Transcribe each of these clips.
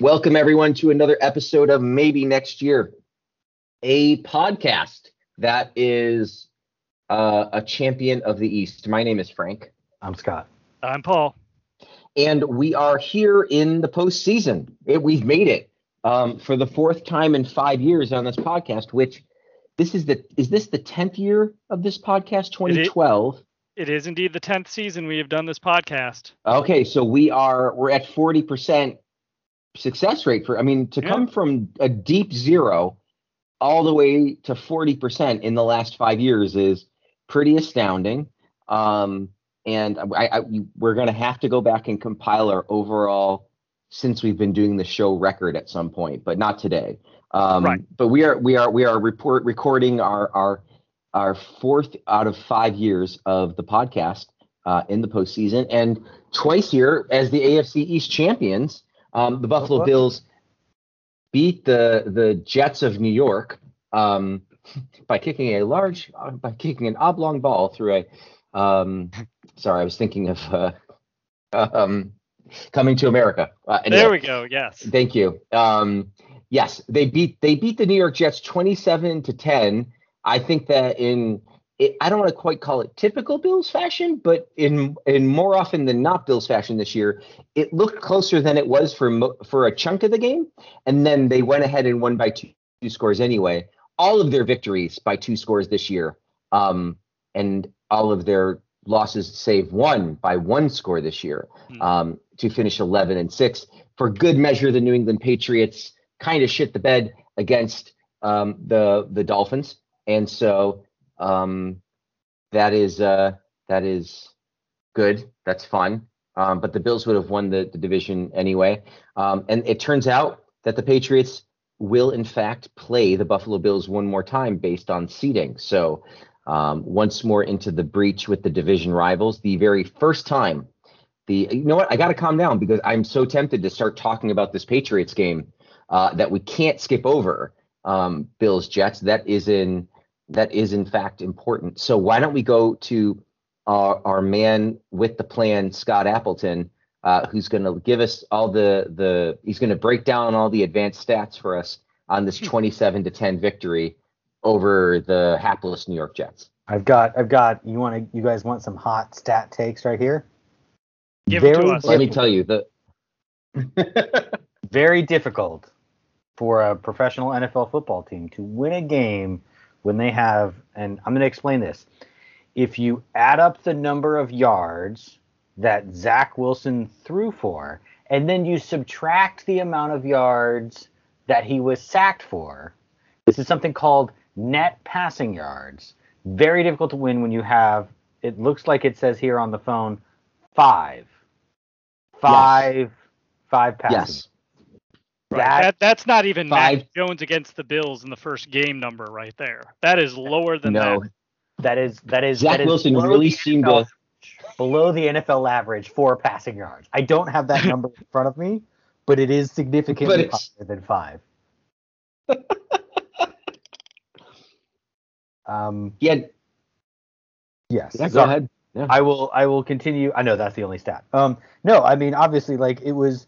Welcome, everyone, to another episode of Maybe Next Year, a podcast that is uh, a champion of the East. My name is Frank. I'm Scott. I'm Paul. And we are here in the postseason. It, we've made it um, for the fourth time in five years on this podcast, which this is the is this the tenth year of this podcast? 2012. It is indeed the tenth season we have done this podcast. Okay, so we are we're at 40 percent success rate for. I mean, to Yeah. come from a deep zero all the way to 40 percent in the last five years is pretty astounding. Um, and I, I we- we're going to have to go back and compile our overall since we've been doing the show record at some point, but not today. Um, Right. But we are we are we are report recording our our our fourth out of five years of the podcast uh, in the postseason, and twice here as the AFC East champions. Um, the Buffalo What? Bills beat the the Jets of New York um, by kicking a large uh, by kicking an oblong ball through a. Um, sorry, I was thinking of uh, um, coming to America. Uh, anyway. There we go. Yes. Thank you. Um, yes, they beat they beat the New York Jets 27 to 10. I think that in it, I don't want to quite call it typical Bills fashion, but in in more often than not Bills fashion this year, it looked closer than it was for mo- for a chunk of the game, and then they went ahead and won by two, two scores anyway. All of their victories by two scores this year, um, and all of their losses save one by one score this year Hmm. um, to finish 11 and 6. For good measure, the New England Patriots kind of shit the bed against um, the the Dolphins, and so um, that is uh, that is good. That's fun. Um, but the Bills would have won the, the division anyway. Um, and it turns out that the Patriots will, in fact, play the Buffalo Bills one more time based on seeding. So um, once more into the breach with the division rivals, the very first time the you know what I got to calm down because I'm so tempted to start talking about this Patriots game uh, that we can't skip over um, Bills Jets. That is in that is in fact important. So why don't we go to our, our man with the plan, Scott Appleton, uh, who's going to give us all the the he's going to break down all the advanced stats for us on this 27 to 10 victory over the hapless New York Jets. I've got I've got you want to you guys want some hot stat takes right here? Give it to us. Let me tell you the Very difficult for a professional NFL football team to win a game when they have and I'm going to explain this. If you add up the number of yards that Zach Wilson threw for, and then you subtract the amount of yards that he was sacked for, this is something called net passing yards. Very difficult to win when you have, it looks like it says here on the phone, five. Five, five passing. yes. Right. That- That, that's not even Five- Mac Jones against the Bills in the first game number right there. That is lower than No, that. That is that is Zach that is Wilson below really the seemed NFL to. below the NFL average for passing yards. I don't have that number in front of me, but it is significantly higher than five. um. Yeah, Yes. yeah go sorry. ahead. Yeah. I will. I will continue. I know that's the only stat. Um. No, I mean obviously, like it was.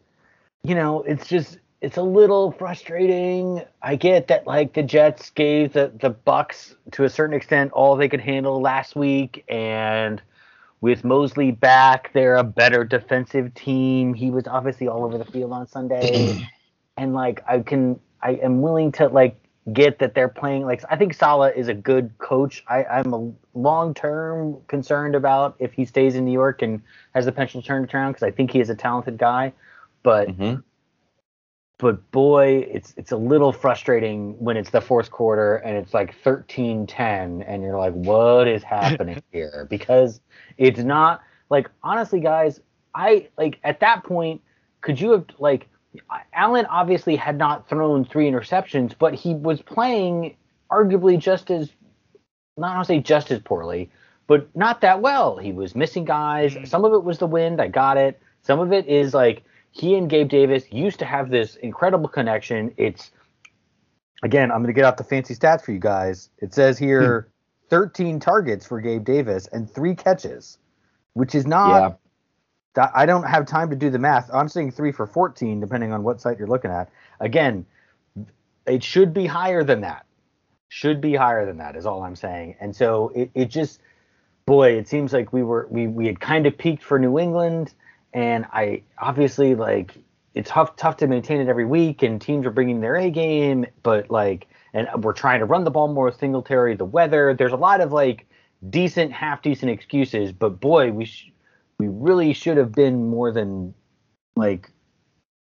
You know, it's just it's a little frustrating. I get that like the Jets gave the the Bucks to a certain extent all they could handle last week, and with Mosley back, they're a better defensive team. He was obviously all over the field on Sunday, and like I can, I am willing to like get that they're playing. Like I think Saleh is a good coach. I, I'm a long term concerned about if he stays in New York and has the potential to turn it around because I think he is a talented guy, but Mhm. But boy, it's it's a little frustrating when it's the fourth quarter and it's like 13-10 and you're like, what is happening here? Because it's not like honestly, guys, I like at that point, could you have like Allen obviously had not thrown three interceptions, but he was playing arguably just as not to say just as poorly, but not that well. He was missing guys. Mhm. Some of it was the wind. I got it. Some of it is like he and Gabe Davis used to have this incredible connection. It's again, I'm going to get out the fancy stats for you guys. It says here hmm. 13 targets for Gabe Davis and three catches, which is not Yeah. I don't have time to do the math. I'm saying three for 14, depending on what site you're looking at. Again, it should be higher than that. Should be higher than that is all I'm saying. And so it, it just, boy, it seems like we were we we had kind of peaked for New England, and I obviously like it's tough tough to maintain it every week, and teams are bringing their A game, but like, and we're trying to run the ball more with Singletary. The weather, there's a lot of like decent, half decent excuses, but boy, we sh- we really should have been more than like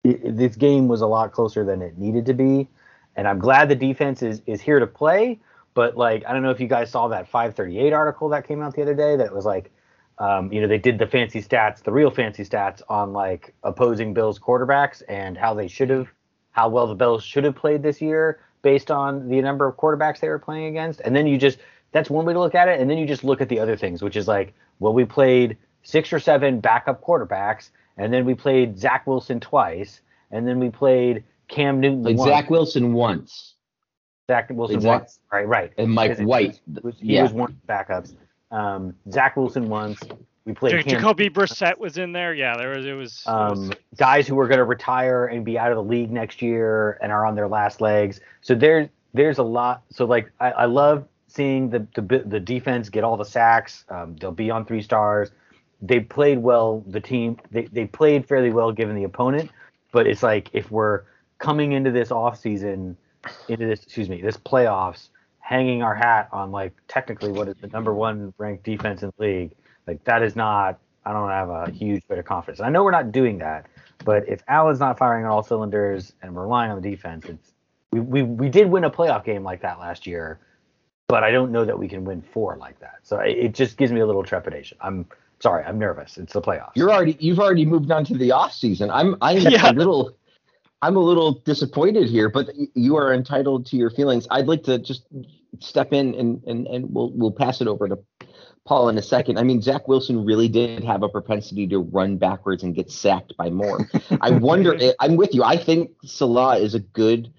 it, this game was a lot closer than it needed to be and I'm glad the defense is is here to play. But like, I don't know if you guys saw that 538 article that came out the other day that was like, um, you know, they did the fancy stats, the real fancy stats on like opposing Bills quarterbacks and how they should have, how well the Bills should have played this year based on the number of quarterbacks they were playing against. And then you just, that's one way to look at it. And then you just look at the other things, which is like, well, we played six or seven backup quarterbacks, and then we played Zach Wilson twice, and then we played Cam Newton Like once. Zach Wilson once. Zach Wilson Zach- once. Right, right. And Mike White. was- was- he Yeah. was one of the backups. Um, Zach Wilson once. We played Cam, Jacoby Brissett was in there. Yeah, there was. It was. it um, was- guys who are going to retire and be out of the league next year and are on their last legs. So there's there's a lot. So like I, I love seeing the, the the defense get all the sacks. Um, they'll be on three stars. They played well. The team they they played fairly well given the opponent. But it's like if we're coming into this off season, into this excuse me this playoffs, hanging our hat on like technically what is the number one ranked defense in the league. Like that is not. I don't have a huge bit of confidence. I know we're not doing that, but if Allen's not firing on all cylinders and we're relying on the defense, it's we, we we did win a playoff game like that last year, but I don't know that we can win four like that. So it, it just gives me a little trepidation. I'm sorry, I'm nervous. It's the playoffs. You're already you've already moved on to the off season. I'm I'm Yeah. a little I'm a little disappointed here, but you are entitled to your feelings. I'd like to just step in and and and we'll we'll pass it over to Paul in a second. I mean, Zach Wilson really did have a propensity to run backwards and get sacked by more. I wonder. I'm with you. I think Saleh is a good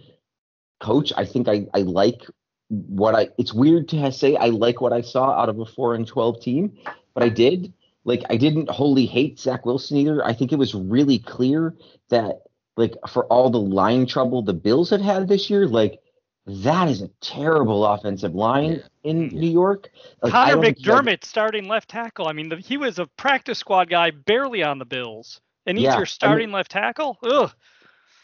coach. I think I I like what I. It's weird to say I like what I saw out of a four and twelve team, but I did. Like I didn't wholly hate Zach Wilson either. I think it was really clear that like for all the line trouble the Bills have had this year, like that is a terrible offensive line in New York. Like, Conor don't think you have- McDermott starting left tackle. I mean, the, he was a practice squad guy, barely on the Bills, and he's Yeah, I your mean- starting left tackle. Ugh.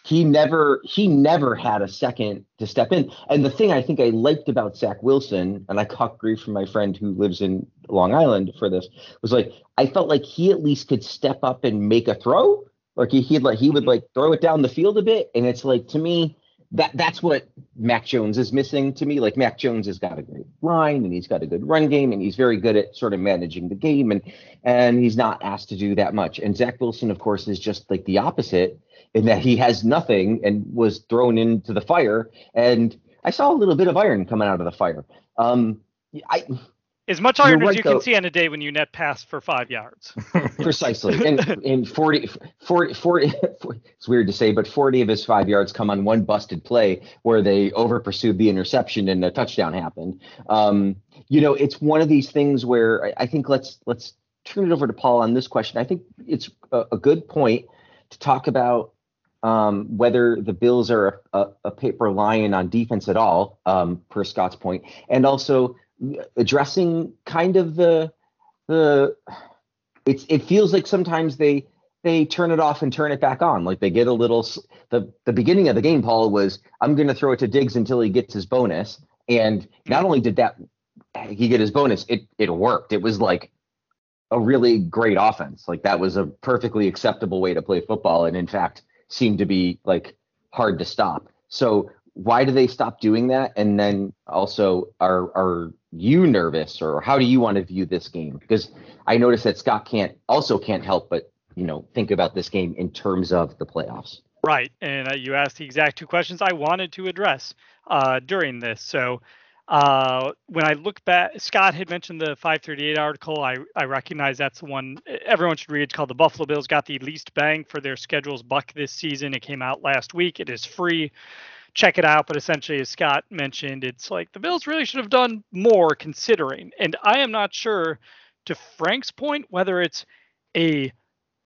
he never he never had a second to step in. And the thing I think I liked about Zach Wilson, and I caught grief from my friend who lives in Long Island for this, was like I felt like he at least could step up and make a throw. Like he he'd like he would mm-hmm. like throw it down the field a bit. And it's like to me, that that's what Mac Jones is missing to me. Like Mac Jones has got a great line and he's got a good run game and he's very good at sort of managing the game and and he's not asked to do that much. And Zach Wilson, of course, is just like the opposite in that he has nothing and was thrown into the fire. And I saw a little bit of iron coming out of the fire. Um, I As much You're iron as you though. can see on a day when you net pass for five yards. precisely and in 40, 40, 40 it's weird to say but 40 of his five yards come on one busted play where they over pursued the interception and a touchdown happened um you know it's one of these things where i, I think let's let's turn it over to paul on this question i think it's a, a good point to talk about um, whether the Bills are a, a, a paper lion on defense at all, um, per Scott's point, and also addressing kind of the the it's it feels like sometimes they they turn it off and turn it back on. Like they get a little the the beginning of the game. Paul was I'm going to throw it to Diggs until he gets his bonus, and not only did that he get his bonus, it it worked. It was like a really great offense. Like that was a perfectly acceptable way to play football, and in fact seemed to be like hard to stop. So why do they stop doing that? And then also, are are you nervous, or how do you want to view this game? Because I noticed that Scott can't also can't help but you know think about this game in terms of the playoffs. Right, and uh, you asked the exact two questions I wanted to address uh, during this. So, uh, when I look back, Scott had mentioned the 538 article. I I recognize that's the one everyone should read. It's called "The Buffalo Bills Got the Least Bang for Their Schedules Buck This Season." It came out last week. It is free. Check it out. But essentially, as Scott mentioned, it's like the Bills really should have done more considering. And I am not sure, to Frank's point, whether it's a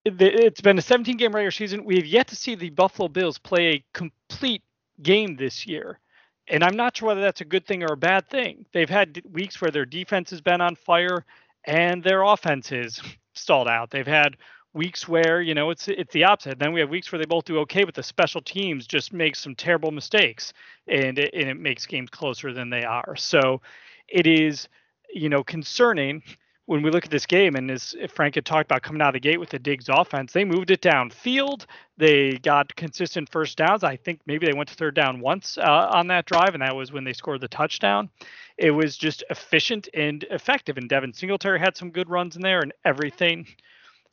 it's been a 17 game regular season. We have yet to see the Buffalo Bills play a complete game this year. And I'm not sure whether that's a good thing or a bad thing. They've had weeks where their defense has been on fire and their offense is stalled out. They've had weeks where, you know, it's it's the opposite. Then we have weeks where they both do okay, but the special teams just make some terrible mistakes and it, and it makes games closer than they are. So it is, you know, concerning when we look at this game, and as Frank had talked about coming out of the gate with the Diggs offense, they moved it downfield. They got consistent first downs. I think maybe they went to third down once uh, on that drive, and that was when they scored the touchdown. It was just efficient and effective. And Devin Singletary had some good runs in there, and everything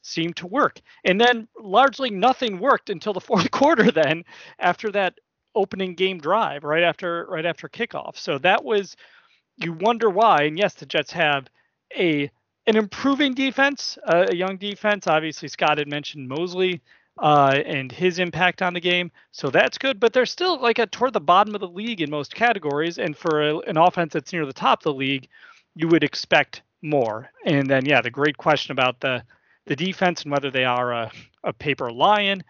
seemed to work. And then largely nothing worked until the fourth quarter. Then after that opening game drive, right after right after kickoff. So that was you wonder why. And yes, the Jets have a an improving defense, uh, a young defense. Obviously, Scott had mentioned Mosley uh, and his impact on the game, so that's good. But they're still like at toward the bottom of the league in most categories, and for a, an offense that's near the top of the league, you would expect more. And then, yeah, the great question about the the defense and whether they are a, a paper lion.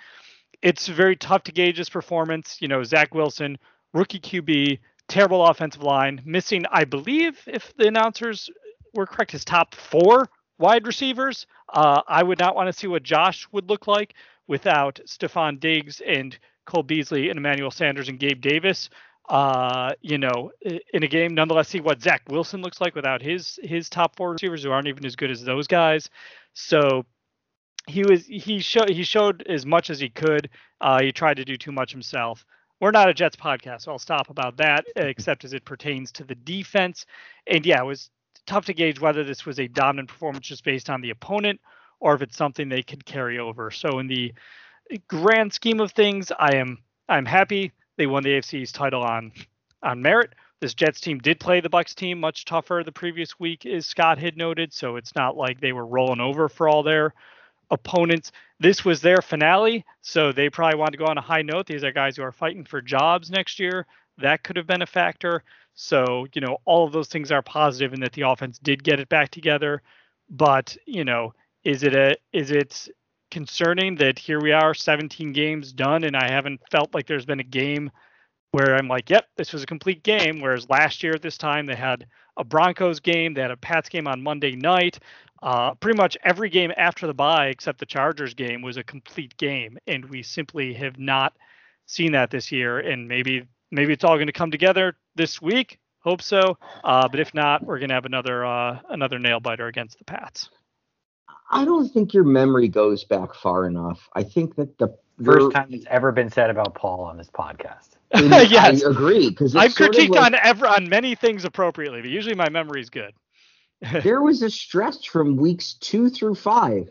It's very tough to gauge his performance. You know, Zach Wilson, rookie QB, terrible offensive line, missing, I believe, if the announcers were correct, his top four wide receivers. Uh, I would not want to see what Josh would look like without Stefon Diggs and Cole Beasley and Emmanuel Sanders and Gabe Davis. Uh, you know, in a game, nonetheless, see what Zach Wilson looks like without his his top four receivers who aren't even as good as those guys. So he was he showed he showed as much as he could. Uh, he tried to do too much himself. We're not a Jets podcast, so I'll stop about that, except as it pertains to the defense. And yeah, it was tough to gauge whether this was a dominant performance just based on the opponent or if it's something they could carry over. So in the grand scheme of things, I am I'm happy they won the AFC's title on on merit. This Jets team did play the Bucks team much tougher the previous week, as Scott had noted. So it's not like they were rolling over for all their opponents. This was their finale, so they probably wanted to go on a high note. These are guys who are fighting for jobs next year. That could have been a factor. So, you know, all of those things are positive in that the offense did get it back together. But, you know, is it a is it concerning that here we are 17 games done and I haven't felt like there's been a game where I'm like, yep, this was a complete game. Whereas last year at this time they had a Broncos game, they had a Pats game on Monday night. Uh, pretty much every game after the bye, except the Chargers game, was a complete game, and we simply have not seen that this year. And maybe maybe it's all going to come together this week. Hope so. Uh, but if not, we're going to have another uh, another nail biter against the Pats. I don't think your memory goes back far enough. I think that the first time it's ever been said about Paul on this podcast. yes, I agree because I've critiqued like, on ever on many things appropriately, but usually my memory is good. there was a stretch from weeks two through five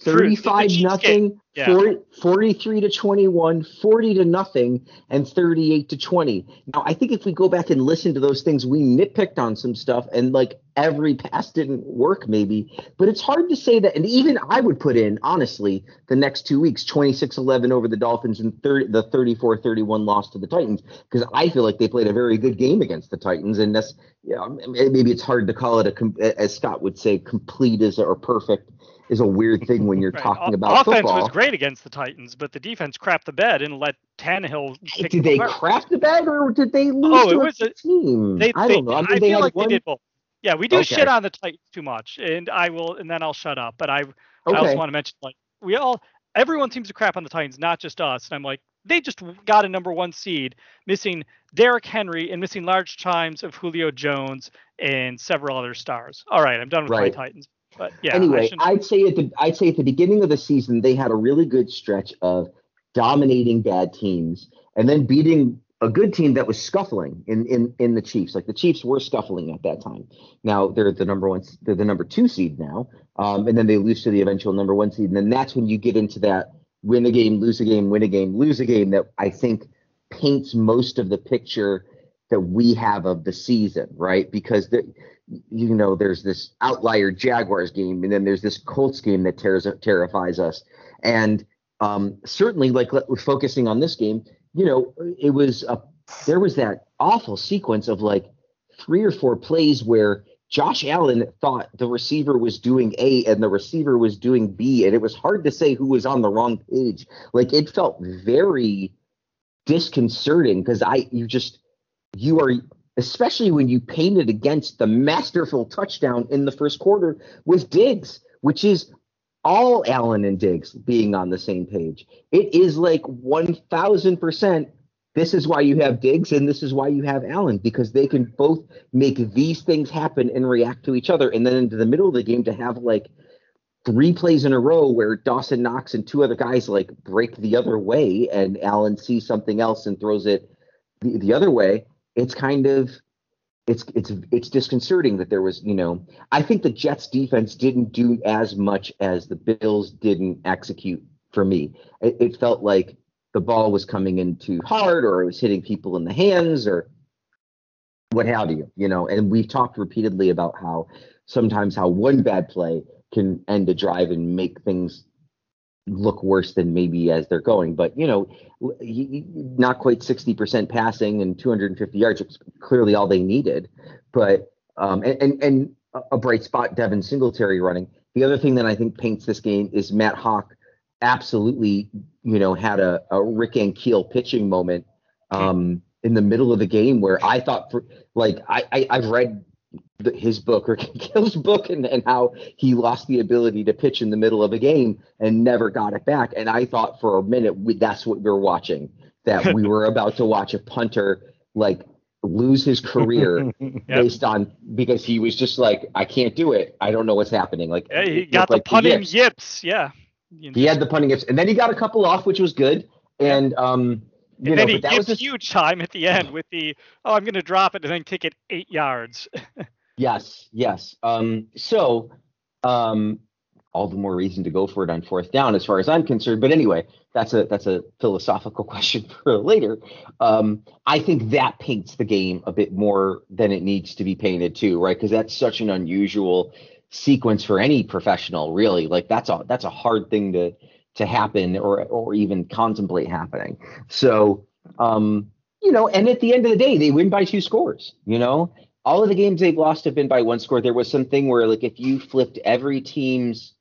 35 nothing, yeah. 40, 43 to 21, 40 to nothing, and 38 to 20. Now, I think if we go back and listen to those things, we nitpicked on some stuff and like every pass didn't work maybe, but it's hard to say that. And even I would put in, honestly, the next two weeks 26 11 over the Dolphins and 30, the 34 31 loss to the Titans, because I feel like they played a very good game against the Titans. And that's, yeah, maybe it's hard to call it a, as Scott would say, complete as or perfect is a weird thing when you're right. talking about offense football. was great against the Titans, but the defense crapped the bed and let Tannehill. Did they apart. crap the bed or did they oh, lose oh, to it was a, team? They, I don't know. I, mean, I feel like one... they did both. Yeah, we do okay. shit on the Titans too much, and I will, and then I'll shut up. But I, okay. I also want to mention like we all, everyone seems to crap on the Titans, not just us. And I'm like, they just got a number one seed, missing Derrick Henry and missing large chimes of Julio Jones and several other stars. All right, I'm done with right. my Titans. But yeah. Anyway, I'd say at the I'd say at the beginning of the season they had a really good stretch of dominating bad teams and then beating a good team that was scuffling in in in the Chiefs. Like the Chiefs were scuffling at that time. Now they're the number one. They're the number two seed now, um, and then they lose to the eventual number one seed. And then that's when you get into that win a game, lose a game, win a game, lose a game. That I think paints most of the picture that we have of the season, right? Because the, you know, there's this outlier Jaguars game, and then there's this Colts game that tears, terrifies us. And um, certainly, like focusing on this game, you know, it was a there was that awful sequence of like three or four plays where Josh Allen thought the receiver was doing A and the receiver was doing B, and it was hard to say who was on the wrong page. Like it felt very disconcerting because I you just you are especially when you painted against the masterful touchdown in the first quarter with Diggs, which is all Allen and Diggs being on the same page. It is like 1000%. This is why you have Diggs and this is why you have Allen because they can both make these things happen and react to each other. And then into the middle of the game to have like three plays in a row where Dawson Knox and two other guys like break the other way and Allen sees something else and throws it the, the other way it's kind of it's it's it's disconcerting that there was you know I think the Jets defense didn't do as much as the Bills didn't execute for me. It, it felt like the ball was coming in too hard or it was hitting people in the hands or what have you, you know. And we've talked repeatedly about how sometimes how one bad play can end a drive and make things look worse than maybe as they're going. But you know, he, not quite 60% passing and 250 yards was clearly all they needed. But um, and, and and a bright spot, Devin Singletary running. The other thing that I think paints this game is Matt Haack absolutely, you know, had a, a Rick Ankiel pitching moment um, in the middle of the game where I thought for like I, I I've read the, his book or Kill's book and, and how he lost the ability to pitch in the middle of a game and never got it back. And I thought for a minute we, that's what we are watching, that we were about to watch a punter like lose his career yep. based on because he was just like, I can't do it. I don't know what's happening. Like yeah, he got the like punting yips. yips. Yeah. You know. He had the punting yips. And then he got a couple off, which was good. And um you and know, then he gives huge time at the end with the oh I'm gonna drop it and then kick it eight yards. Yes, yes. Um, so um, all the more reason to go for it on fourth down, as far as I'm concerned. But anyway, that's a that's a philosophical question for later. Um, I think that paints the game a bit more than it needs to be painted too, right? Because that's such an unusual sequence for any professional, really. Like that's a that's a hard thing to to happen or or even contemplate happening. So um, you know, and at the end of the day, they win by two scores. You know, all of the games they've lost have been by one score. There was something where like if you flipped every team's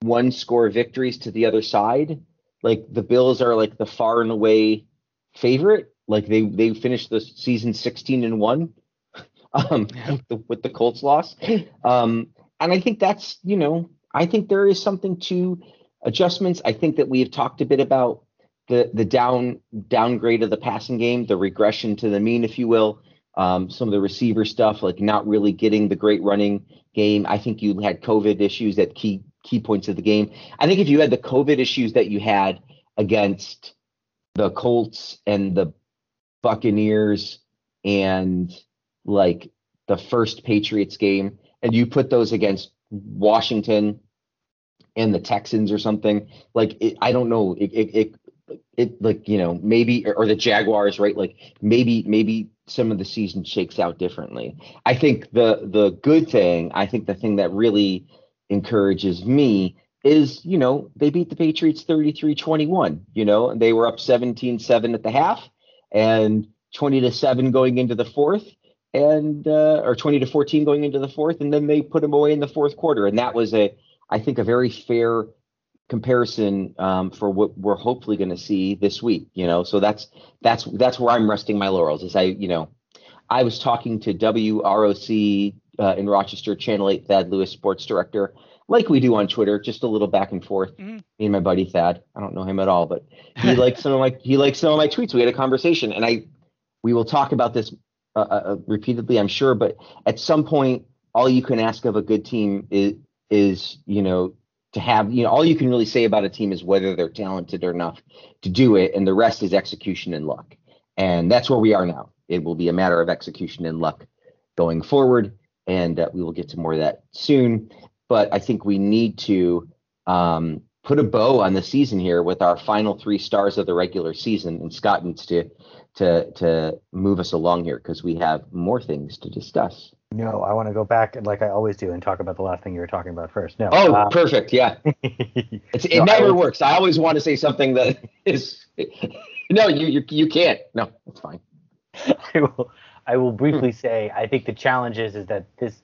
one score victories to the other side, like the Bills are like the far and away favorite. Like they they finished the season 16 and 1 um with the, with the Colts loss. Um and I think that's, you know, I think there is something to adjustments. I think that we have talked a bit about the the down downgrade of the passing game, the regression to the mean, if you will. Um, some of the receiver stuff, like not really getting the great running game. I think you had COVID issues at key key points of the game. I think if you had the COVID issues that you had against the Colts and the Buccaneers and like the first Patriots game, and you put those against Washington and the Texans or something, like it, I don't know, it, it, it it like you know maybe or the Jaguars, right? Like maybe maybe some of the season shakes out differently. I think the the good thing, I think the thing that really encourages me is, you know, they beat the Patriots 33-21, you know, and they were up 17-7 at the half and 20 to 7 going into the fourth and uh, or 20 to 14 going into the fourth and then they put them away in the fourth quarter and that was a I think a very fair comparison um, for what we're hopefully going to see this week. You know, so that's that's that's where I'm resting my laurels. Is I you know, I was talking to WROC uh, in Rochester, Channel Eight, Thad Lewis, sports director, like we do on Twitter, just a little back and forth. Mm-hmm. Me and my buddy Thad. I don't know him at all, but he likes some of my he likes some of my tweets. We had a conversation, and I we will talk about this uh, uh, uh repeatedly, I'm sure. But at some point, all you can ask of a good team is is you know to have, you know, all you can really say about a team is whether they're talented enough to do it, and the rest is execution and luck. And that's where we are now. It will be a matter of execution and luck going forward, and uh, we will get to more of that soon. But I think we need to um, put a bow on the season here with our final three stars of the regular season, and Scott needs to to to move us along here because we have more things to discuss. No, I want to go back and like I always do and talk about the last thing you were talking about first. No. Oh, uh, perfect. Yeah. it's, it no, never I works. I always want to say something that is. no, you you you can't. No, it's fine. I will. I will briefly say I think the challenge is is that this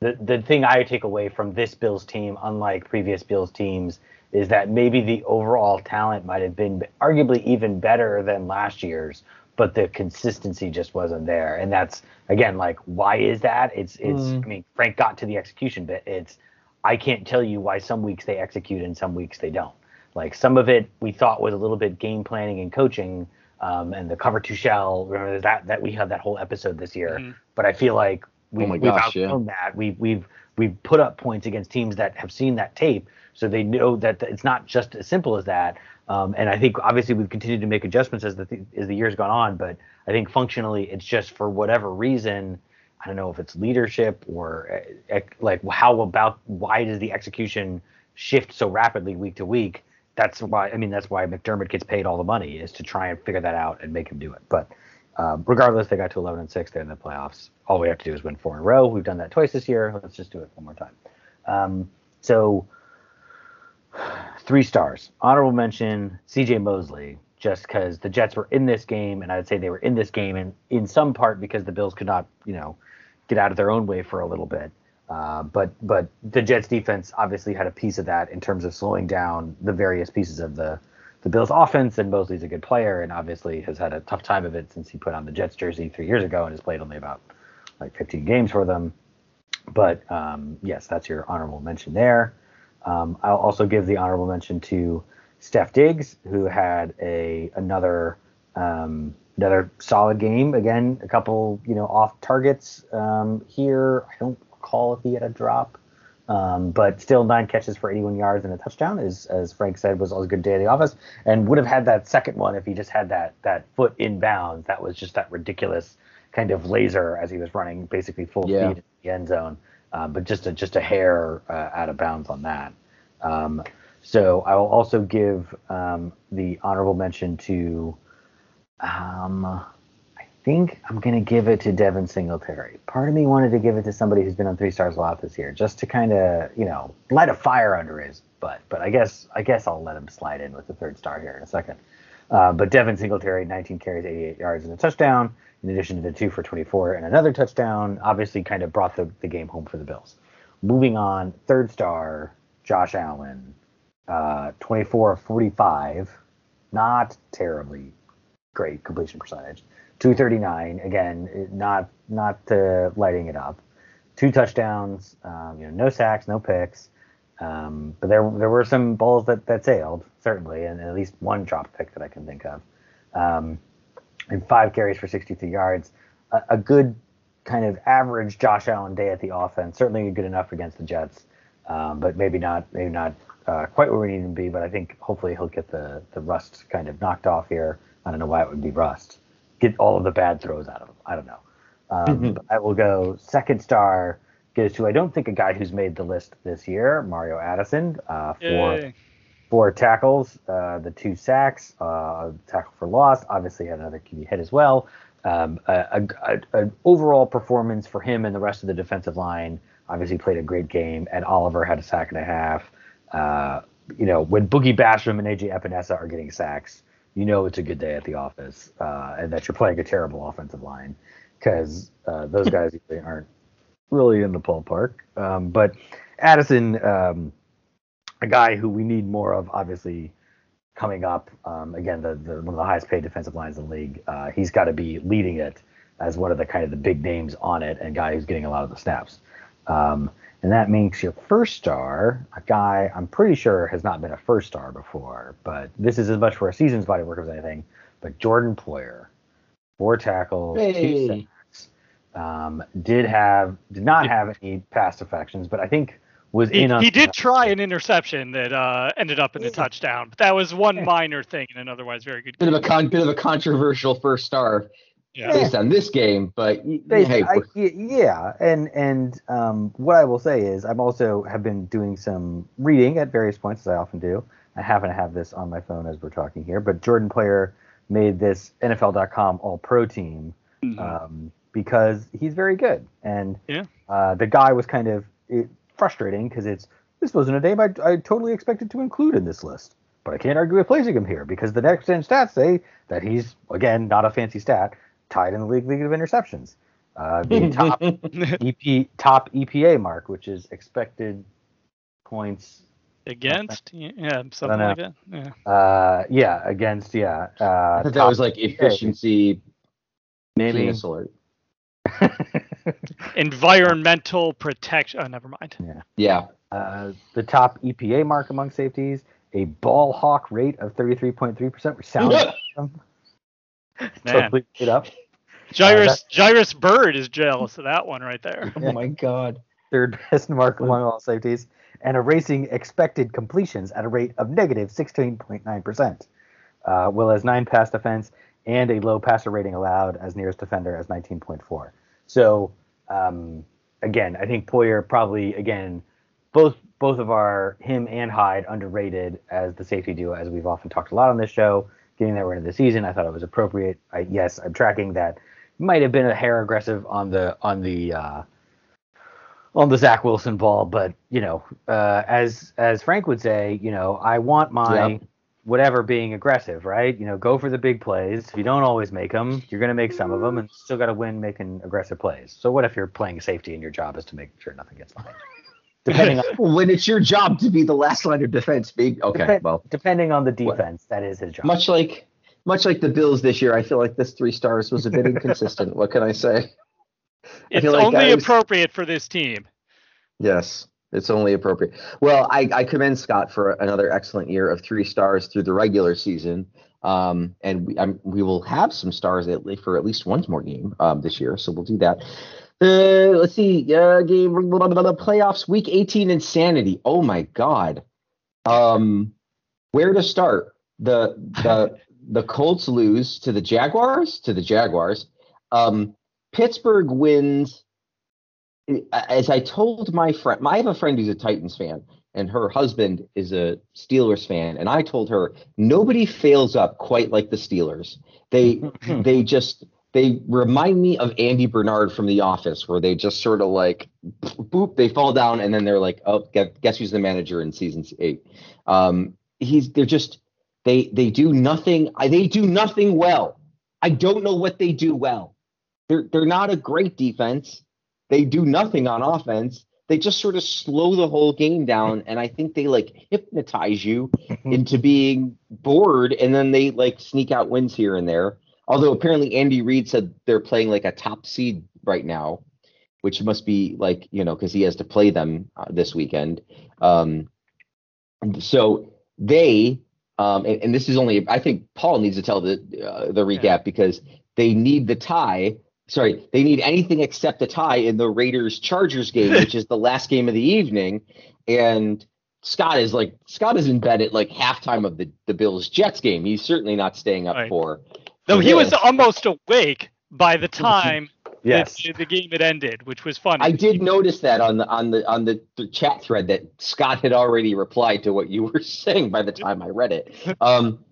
the the thing I take away from this Bills team, unlike previous Bills teams, is that maybe the overall talent might have been arguably even better than last year's, but the consistency just wasn't there. And that's again like why is that? It's it's Mm. I mean Frank got to the execution bit. It's I can't tell you why some weeks they execute and some weeks they don't. Like some of it we thought was a little bit game planning and coaching. Um, and the cover two shell, remember that that we had that whole episode this year. Mhm. But I feel like we, Oh my we've gosh, yeah. that. We've we've we've put up points against teams that have seen that tape, so they know that it's not just as simple as that. Um, and I think obviously we've continued to make adjustments as the th- as the years gone on, but I think functionally it's just for whatever reason. I don't know if it's leadership or ec- like how about why does the execution shift so rapidly week to week? That's why I mean that's why McDermott gets paid all the money is to try and figure that out and make him do it. But um, regardless, they got to 11 and six. They're in the playoffs. All we have to do is win four in a row. We've done that twice this year. Let's just do it one more time. Um, so three stars. Honorable mention C.J. Mosley, just because the Jets were in this game, and I'd say they were in this game and in some part because the Bills could not, you know, get out of their own way for a little bit. Uh, but but the Jets defense obviously had a piece of that in terms of slowing down the various pieces of the the Bills offense. And Mosley's a good player, and obviously has had a tough time of it since he put on the Jets jersey three years ago and has played only about like 15 games for them. But um, yes, that's your honorable mention there. Um, I'll also give the honorable mention to Steph Diggs, who had a another um, another solid game. Again, a couple you know off targets um, here. I don't recall if he had a drop, um, but still nine catches for 81 yards and a touchdown. Is as Frank said was a good day at the office, and would have had that second one if he just had that that foot in bounds. That was just that ridiculous kind of laser as he was running basically full Yeah. speed in the end zone, uh, but just a just a hair uh, out of bounds on that. Um, so I will also give um, the honorable mention to. Um, I think I'm gonna give it to Devin Singletary. Part of me wanted to give it to somebody who's been on three stars a lot this year, just to kind of you know light a fire under his butt. But I guess I guess I'll let him slide in with the third star here in a second. Uh, but Devin Singletary, 19 carries, 88 yards, and a touchdown, in addition to the two for 24 and another touchdown, obviously kind of brought the, the game home for the Bills. Moving on, third star, Josh Allen, uh, 24 of 45, not terribly great completion percentage. 239, again, not not uh, lighting it up. Two touchdowns, um, you know, no sacks, no picks. Um, but there there were some balls that, that sailed certainly, and at least one drop pick that I can think of. Um, and five carries for 63 yards. A, a good kind of average Josh Allen day at the offense. Certainly good enough against the Jets, um, but maybe not maybe not uh, quite where we need him to be. But I think hopefully he'll get the the rust kind of knocked off here. I don't know why it would be rust. Get all of the bad throws out of him. I don't know. Um, but I will go second star goes to I don't think a guy who's made the list this year, Mario Addison, uh, for Yay. Four tackles, uh, the two sacks, uh, tackle for loss. Obviously had another QB hit as well. Um, an overall performance for him and the rest of the defensive line. Obviously played a great game. And Oliver had a sack and a half. Uh, you know when Boogie Basham and AJ Epenesa are getting sacks, you know it's a good day at the office, uh, and that you're playing a terrible offensive line because uh, those guys aren't really in the ballpark. Um, but Addison, um, a guy who we need more of, obviously coming up. Um, again, the, the one of the highest paid defensive lines in the league. Uh, he's got to be leading it as one of the kind of the big names on it, and guy who's getting a lot of the snaps. Um, and that makes your first star a guy I'm pretty sure has not been a first star before, but this is as much for a season's body work as anything. But Jordan Poyer, four tackles, two sacks. Um, did have did not have any pass deflections, but I think was He, in on he did try an interception that uh, ended up in a touchdown, but that was one minor thing in an otherwise very good Game. Bit of a con- bit of a controversial first star Yeah. based on this game, but Based- hey, I- yeah, and and um, what I will say is I'm also have been doing some reading at various points as I often do. I happen to have this on my phone as we're talking here, but Jordan Poyer made this NFL.com All Pro team Mhm. um, because he's very good, and Yeah. uh, the guy was kind of it, frustrating because it's this wasn't a name I, I totally expected to include in this list, but I can't argue with placing him here because the next gen stats say that he's again not a fancy stat tied in the league league of interceptions. Uh, the top EP top EPA mark, which is expected points Against, yeah, something like that. Yeah. Uh, yeah, against yeah. Uh, I thought that was like efficiency maybe. penis alert. Environmental protection. Oh, never mind. Yeah. uh, the top EPA mark among safeties, a ball hawk rate of 33.3%, which sounds awesome. Man, totally made up. Jairus Jairus Byrd is jealous of that one right there. Oh my god. Third best mark among all safeties, and erasing expected completions at a rate of negative 16.9%, uh, well as nine pass defense and a low passer rating allowed as nearest defender as 19.4. So um, again, I think Poyer probably again both both of our him and Hyde underrated as the safety duo as we've often talked a lot on this show. Getting that we're into the season, I thought it was appropriate. I, yes, I'm tracking that. Might have been a hair aggressive on the on the uh, on the Zach Wilson ball, but you know, uh, as as Frank would say, you know, I want my Yep. Whatever being aggressive, right? You know, go for the big plays. If you don't always make them, you're going to make some of them, and still got to win making aggressive plays. So what if you're playing safety and your job is to make sure nothing gets behind? Depending on when it's your job to be the last line of defense, big okay, Depend- well, depending on the defense, that is his job. much like much like the Bills this year, I feel like this three stars was a bit inconsistent. What can I say? It's feel like only that was- appropriate for this team. Yes, it's only appropriate. Well, I, I commend Scott for another excellent year of three stars through the regular season. Um, and we, I'm, we will have some stars at least for at least one more game um, this year, so we'll do that. Uh, let's see, uh, game blah, blah, blah, blah, playoffs, week 18, insanity. Oh my God. Um, where to start? The the the Colts lose to the Jaguars to the Jaguars. Um, Pittsburgh wins as I told my friend, I have a friend who's a Titans fan, and her husband is a Steelers fan, and I told her nobody fails up quite like the Steelers. They they just they remind me of Andy Bernard from The Office, where they just sort of like boop, they fall down, and then they're like, oh, guess, guess who's the manager in season eight? Um, he's they're just they they do nothing. They do nothing well. I don't know what they do well. They're they're not a great defense they do nothing on offense. They just sort of slow the whole game down, and I think they like hypnotize you into being bored, and then they like sneak out wins here and there. Although apparently Andy Reid said they're playing like a top seed right now, which must be like you know because he has to play them uh, this weekend. Um, so they um, and, and this is only I think Paul needs to tell the uh, the recap Yeah. because they need the tie sorry, they need anything except a tie in the Raiders Chargers game, which is the last game of the evening. And Scott is like Scott is in bed at like halftime of the the Bills Jets game. He's certainly not staying up Right. for. Though he was almost awake by the time Yes. the, the game had ended, which was funny. I did notice that on the on the on the, the chat thread that Scott had already replied to what you were saying by the time I read it. Um,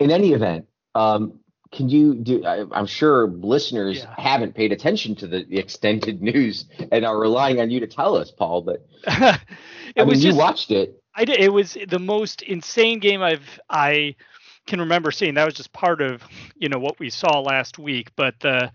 in any event, um, can you do? I, I'm sure listeners Yeah. haven't paid attention to the, the extended news and are relying on you to tell us, Paul. But it I mean, was you just watched it. I did. It was the most insane game I've I can remember seeing. That was just part of you know what we saw last week. But the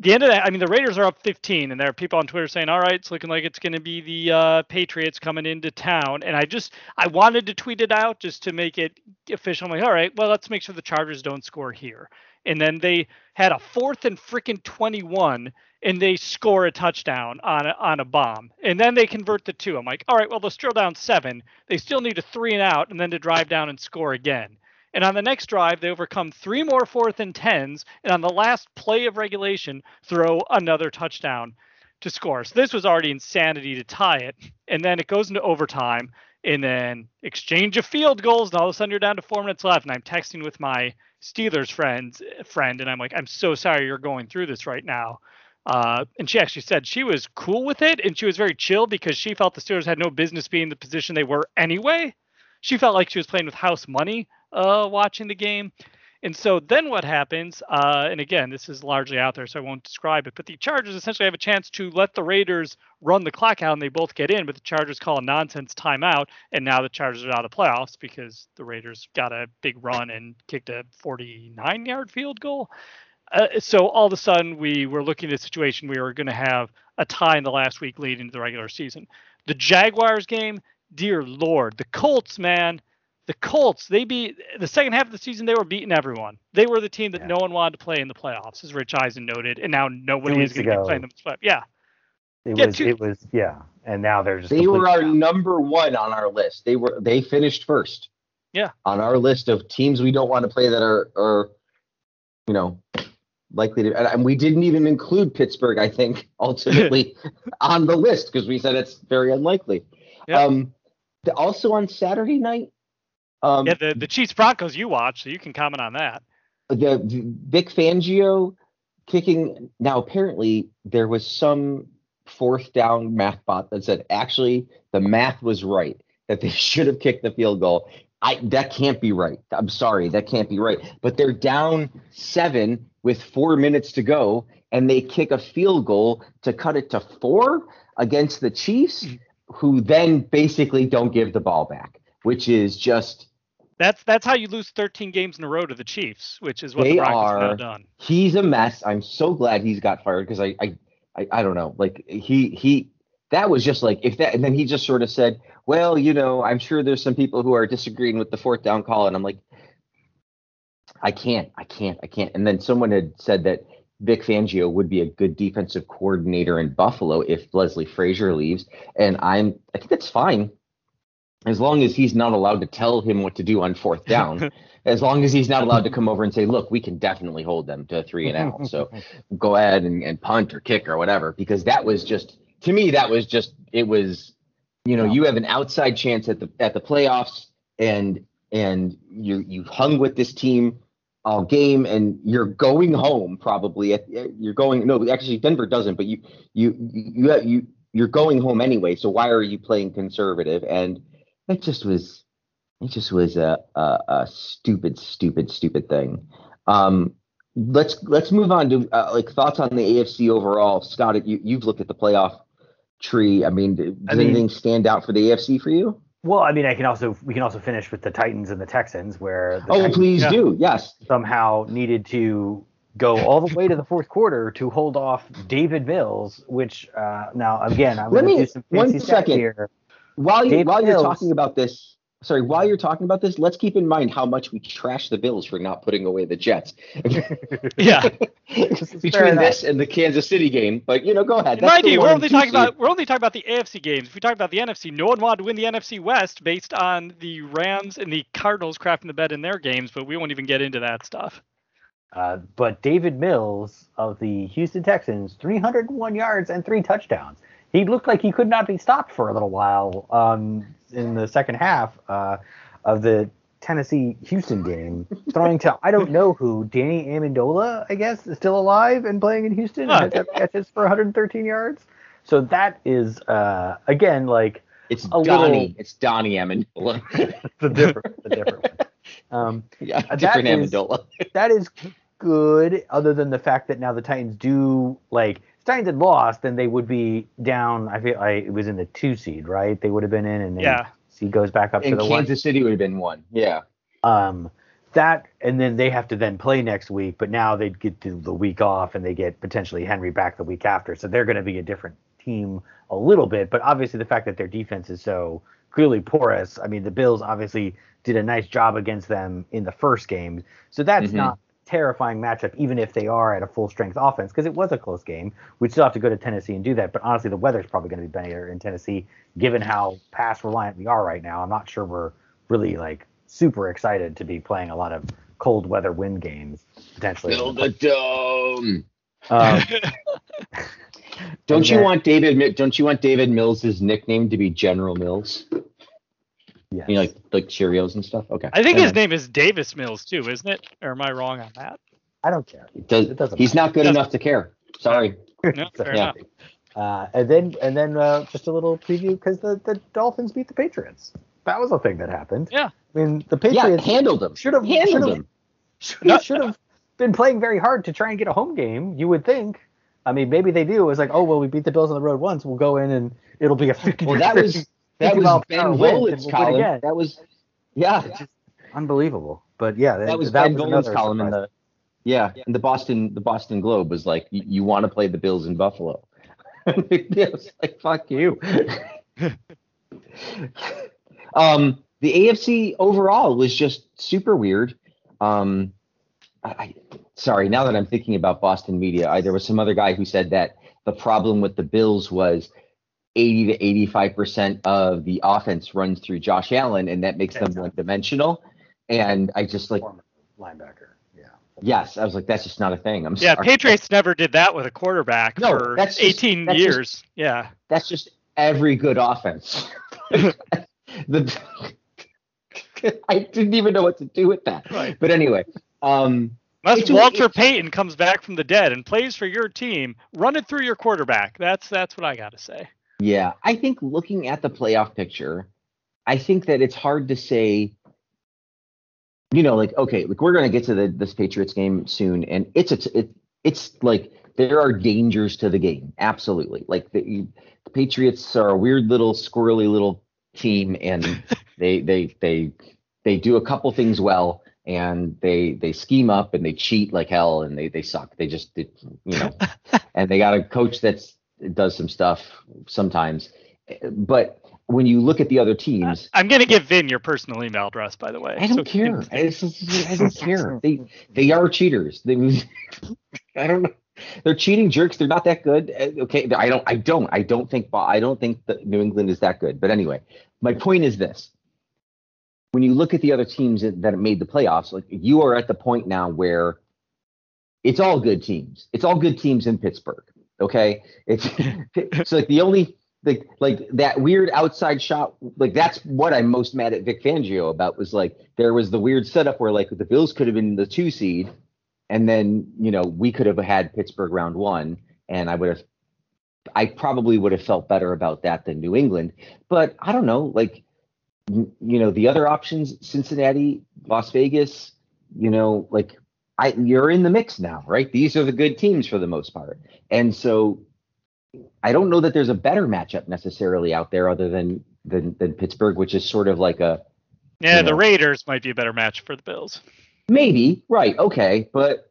the end of that, I mean, the Raiders are up 15, and there are people on Twitter saying, "All right, it's looking like it's going to be the uh, Patriots coming into town." And I just I wanted to tweet it out just to make it official. I'm like, "All right, well, let's make sure the Chargers don't score here." And then they had a fourth and freaking 21 and they score a touchdown on a, on a bomb. And then they convert the two. I'm like, all right, well, they're still down seven. They still need a three and out and then to drive down and score again. And on the next drive, they overcome three more fourth and tens. And on the last play of regulation, throw another touchdown to score. So this was already insanity to tie it. And then it goes into overtime and then exchange of field goals. And all of a sudden you're down to four minutes left. And I'm texting with my Steelers friends friend, and I'm like, I'm so sorry you're going through this right now. Uh, and she actually said she was cool with it, and she was very chill because she felt the Steelers had no business being in the position they were anyway. She felt like she was playing with house money uh, watching the game. And so then what happens? Uh, and again, this is largely out there, so I won't describe it. But the Chargers essentially have a chance to let the Raiders run the clock out, and they both get in. But the Chargers call a nonsense timeout, and now the Chargers are out of the playoffs because the Raiders got a big run and kicked a 49-yard field goal. uh, so all of a sudden we were looking at a situation we were going to have a tie in the last week leading to the regular season. The Jaguars game, dear lord, the Colts, man, the Colts, they beat the second half of the season. They were beating everyone. They were the team that Yeah. no one wanted to play in the playoffs, as Rich Eisen noted, and now nobody is going to be playing them. in. Yeah, It Yeah, was two- it was yeah, and now they're just They were our out. number one on our list. They were they finished first. Yeah. On our list of teams we don't want to play that are are, you know, likely to. And we didn't even include Pittsburgh. I think ultimately on the list because we said it's very unlikely. Yeah. Um, also on Saturday night. Um, yeah. The the Chiefs Broncos you watch, so you can comment on that. the Vic Fangio kicking. Now, apparently, there was some fourth down math bot that said actually the math was right that they should have kicked the field goal. I that can't be right. I'm sorry, that can't be right. But they're down seven with four minutes to go, and they kick a field goal to cut it to four against the Chiefs, who then basically don't give the ball back, which is just That's that's how you lose 13 games in a row to the Chiefs, which is what They the Broncos have are- done. he's a mess. I'm so glad he's got fired because I, I, I, I don't know. Like he, he, that was just like if that, and then he just sort of said, "Well, you know, I'm sure there's some people who are disagreeing with the fourth down call," and I'm like, I can't, I can't, I can't. And then someone had said that Vic Fangio would be a good defensive coordinator in Buffalo if Leslie Frazier leaves, and I'm, I think that's fine. As long as he's not allowed to tell him what to do on fourth down, as long as he's not allowed to come over and say, "Look, we can definitely hold them to three and out." So go ahead and, and punt or kick or whatever, because that was just to me that was just it was, you know, Yeah. you have an outside chance at the at the playoffs, and and you you've hung with this team all game, and you're going home probably. At, you're going no, actually Denver doesn't, but you you you you you're going home anyway. So why are you playing conservative? And it just was it just was a, a, a stupid, stupid, stupid thing. Um, let's let's move on to uh, like thoughts on the AFC overall. Scott, you, you've looked at the playoff tree. I mean, does I mean- anything stand out for the AFC for you? Well, I mean, I can also we can also finish with the Titans and the Texans, where the Oh, Titans please yeah. do. Yes. somehow needed to go all the way to the fourth quarter to hold off David Mills, which uh, now again I'm going to do some fancy second. here. While you David while you're talking about this, sorry, while you're talking about this, let's keep in mind how much we trash the Bills for not putting away the Jets. Yeah. Between this and the Kansas City game, but you know, go ahead. That's Mind you, we're only talking about we're only talking about the AFC games. If we talk about the NFC, no one wanted to win the NFC West based on the Rams and the Cardinals crafting the bed in their games, but we won't even get into that stuff. Uh, but David Mills of the Houston Texans, 301 yards and three touchdowns. He looked like he could not be stopped for a little while um, in the second half uh, of the Tennessee Houston game, throwing to I don't know who, Danny Amendola, I guess, is still alive and playing in Houston. Huh. and has catches for 113 yards. So that is uh, again like It's a Donnie. little- It's Donnie Amendola. the different, the different one. Um, yeah, that different is- Amendola. that is good, other than the fact that now the Titans do like if Titans had lost, then they would be down. I feel like it was in the two seed, right? They would have been in, and then Yeah. he goes back up to And the Kansas City would have been one. Yeah. Um, that and then they have to then play next week, but now they'd get to the week off, and they get potentially Henry back the week after, so they're going to be a different team a little bit. But obviously, the fact that their defense is so clearly porous. I mean, the Bills obviously did a nice job against them in the first game, so that's Mhm. not terrifying matchup, even if they are at a full strength offense, because it was a close game. We'd still have to go to Tennessee and do that. But honestly, the weather's probably going to be better in Tennessee, given how pass reliant we are right now. I'm not sure we're really like super excited to be playing a lot of cold weather wind games potentially. Build a dome. Um, Don't And you then- want David? Mi- Don't you want David Mills' nickname to be General Mills? Yes. You know, like like Cheerios and stuff. Okay. I think And his then- name is Davis Mills too, isn't it? Or am I wrong on that? I don't care. It does, it doesn't he's not good Doesn't- enough to care. Sorry. No, So, fair yeah. Uh, and then and then uh, just a little preview because the, the Dolphins beat the Patriots. That was a thing that happened. Yeah. I mean the Yeah, Patriots handled them. should have handled should have should have, should have been playing very hard to try and get a home game. You would think. I mean, maybe they do. It's like, oh well, we beat the Bills on the road once. We'll go in and it'll be a fifty. Well, that was that 50 was Ben hour wind, and Volin's we'll win column. again. That was yeah. Just unbelievable. But yeah, That was Ben Volin's column in the Yeah, and the Boston the Boston Globe was like, "You- you want to play the Bills in Buffalo? it was like, fuck you. um, the AFC overall was just super weird. Um, I, I, sorry, now that I'm thinking about Boston media, I, there was some other guy who said that the problem with the Bills was 80 to 85 percent of the offense runs through Josh Allen, and that makes them one dimensional. And I just like, Former linebacker. Yeah. yes, I was like, that's just not a thing. I'm Yeah, sorry. Patriots never did that with a quarterback No, for that's just- 18 that's just- years. yeah. That's just every good offense. the I didn't even know what to do with that. Right. But anyway, um, Unless It's- Walter it's- Payton comes back from the dead and plays for your team, run it through your quarterback. That's that's what I got to say. Yeah, I think looking at the playoff picture, I think that it's hard to say. You know, like okay, like we're gonna get to the this Patriots game soon, and it's a it, it's like there are dangers to the game, absolutely. Like the, the Patriots are a weird little squirrely little team, and they they they they do a couple things well, and they they scheme up and they cheat like hell, and they they suck. They just it, you know, and they got a coach that's does some stuff sometimes, but when you look at the other teams. I'm gonna give Vin your personal email address, by the way. I don't so care. I, just- I don't care. They they are cheaters. They, I don't know. They're cheating jerks. They're not that good. Uh, Okay, I don't. I don't. I don't think. I don't think that New England is that good. But anyway, my point is this: when you look at the other teams that that made the playoffs, like you are at the point now where it's all good teams. It's all good teams in Pittsburgh. Okay, it's it's like the only like like that weird outside shot. Like that's what I'm most mad at Vic Fangio about. Was like there was the weird setup where like the Bills could have been the two seed, and then you know we could have had Pittsburgh round one, and I would have. I probably would have felt better about that than New England, but I don't know. Like, you know, the other options: Cincinnati, Las Vegas. You know, like I you're in the mix now, right? These are the good teams for the most part. And so I don't know that there's a better matchup necessarily out there other than than, than Pittsburgh, which is sort of like a yeah, you the. Raiders might be a better match for the Bills. maybe, right, okay, but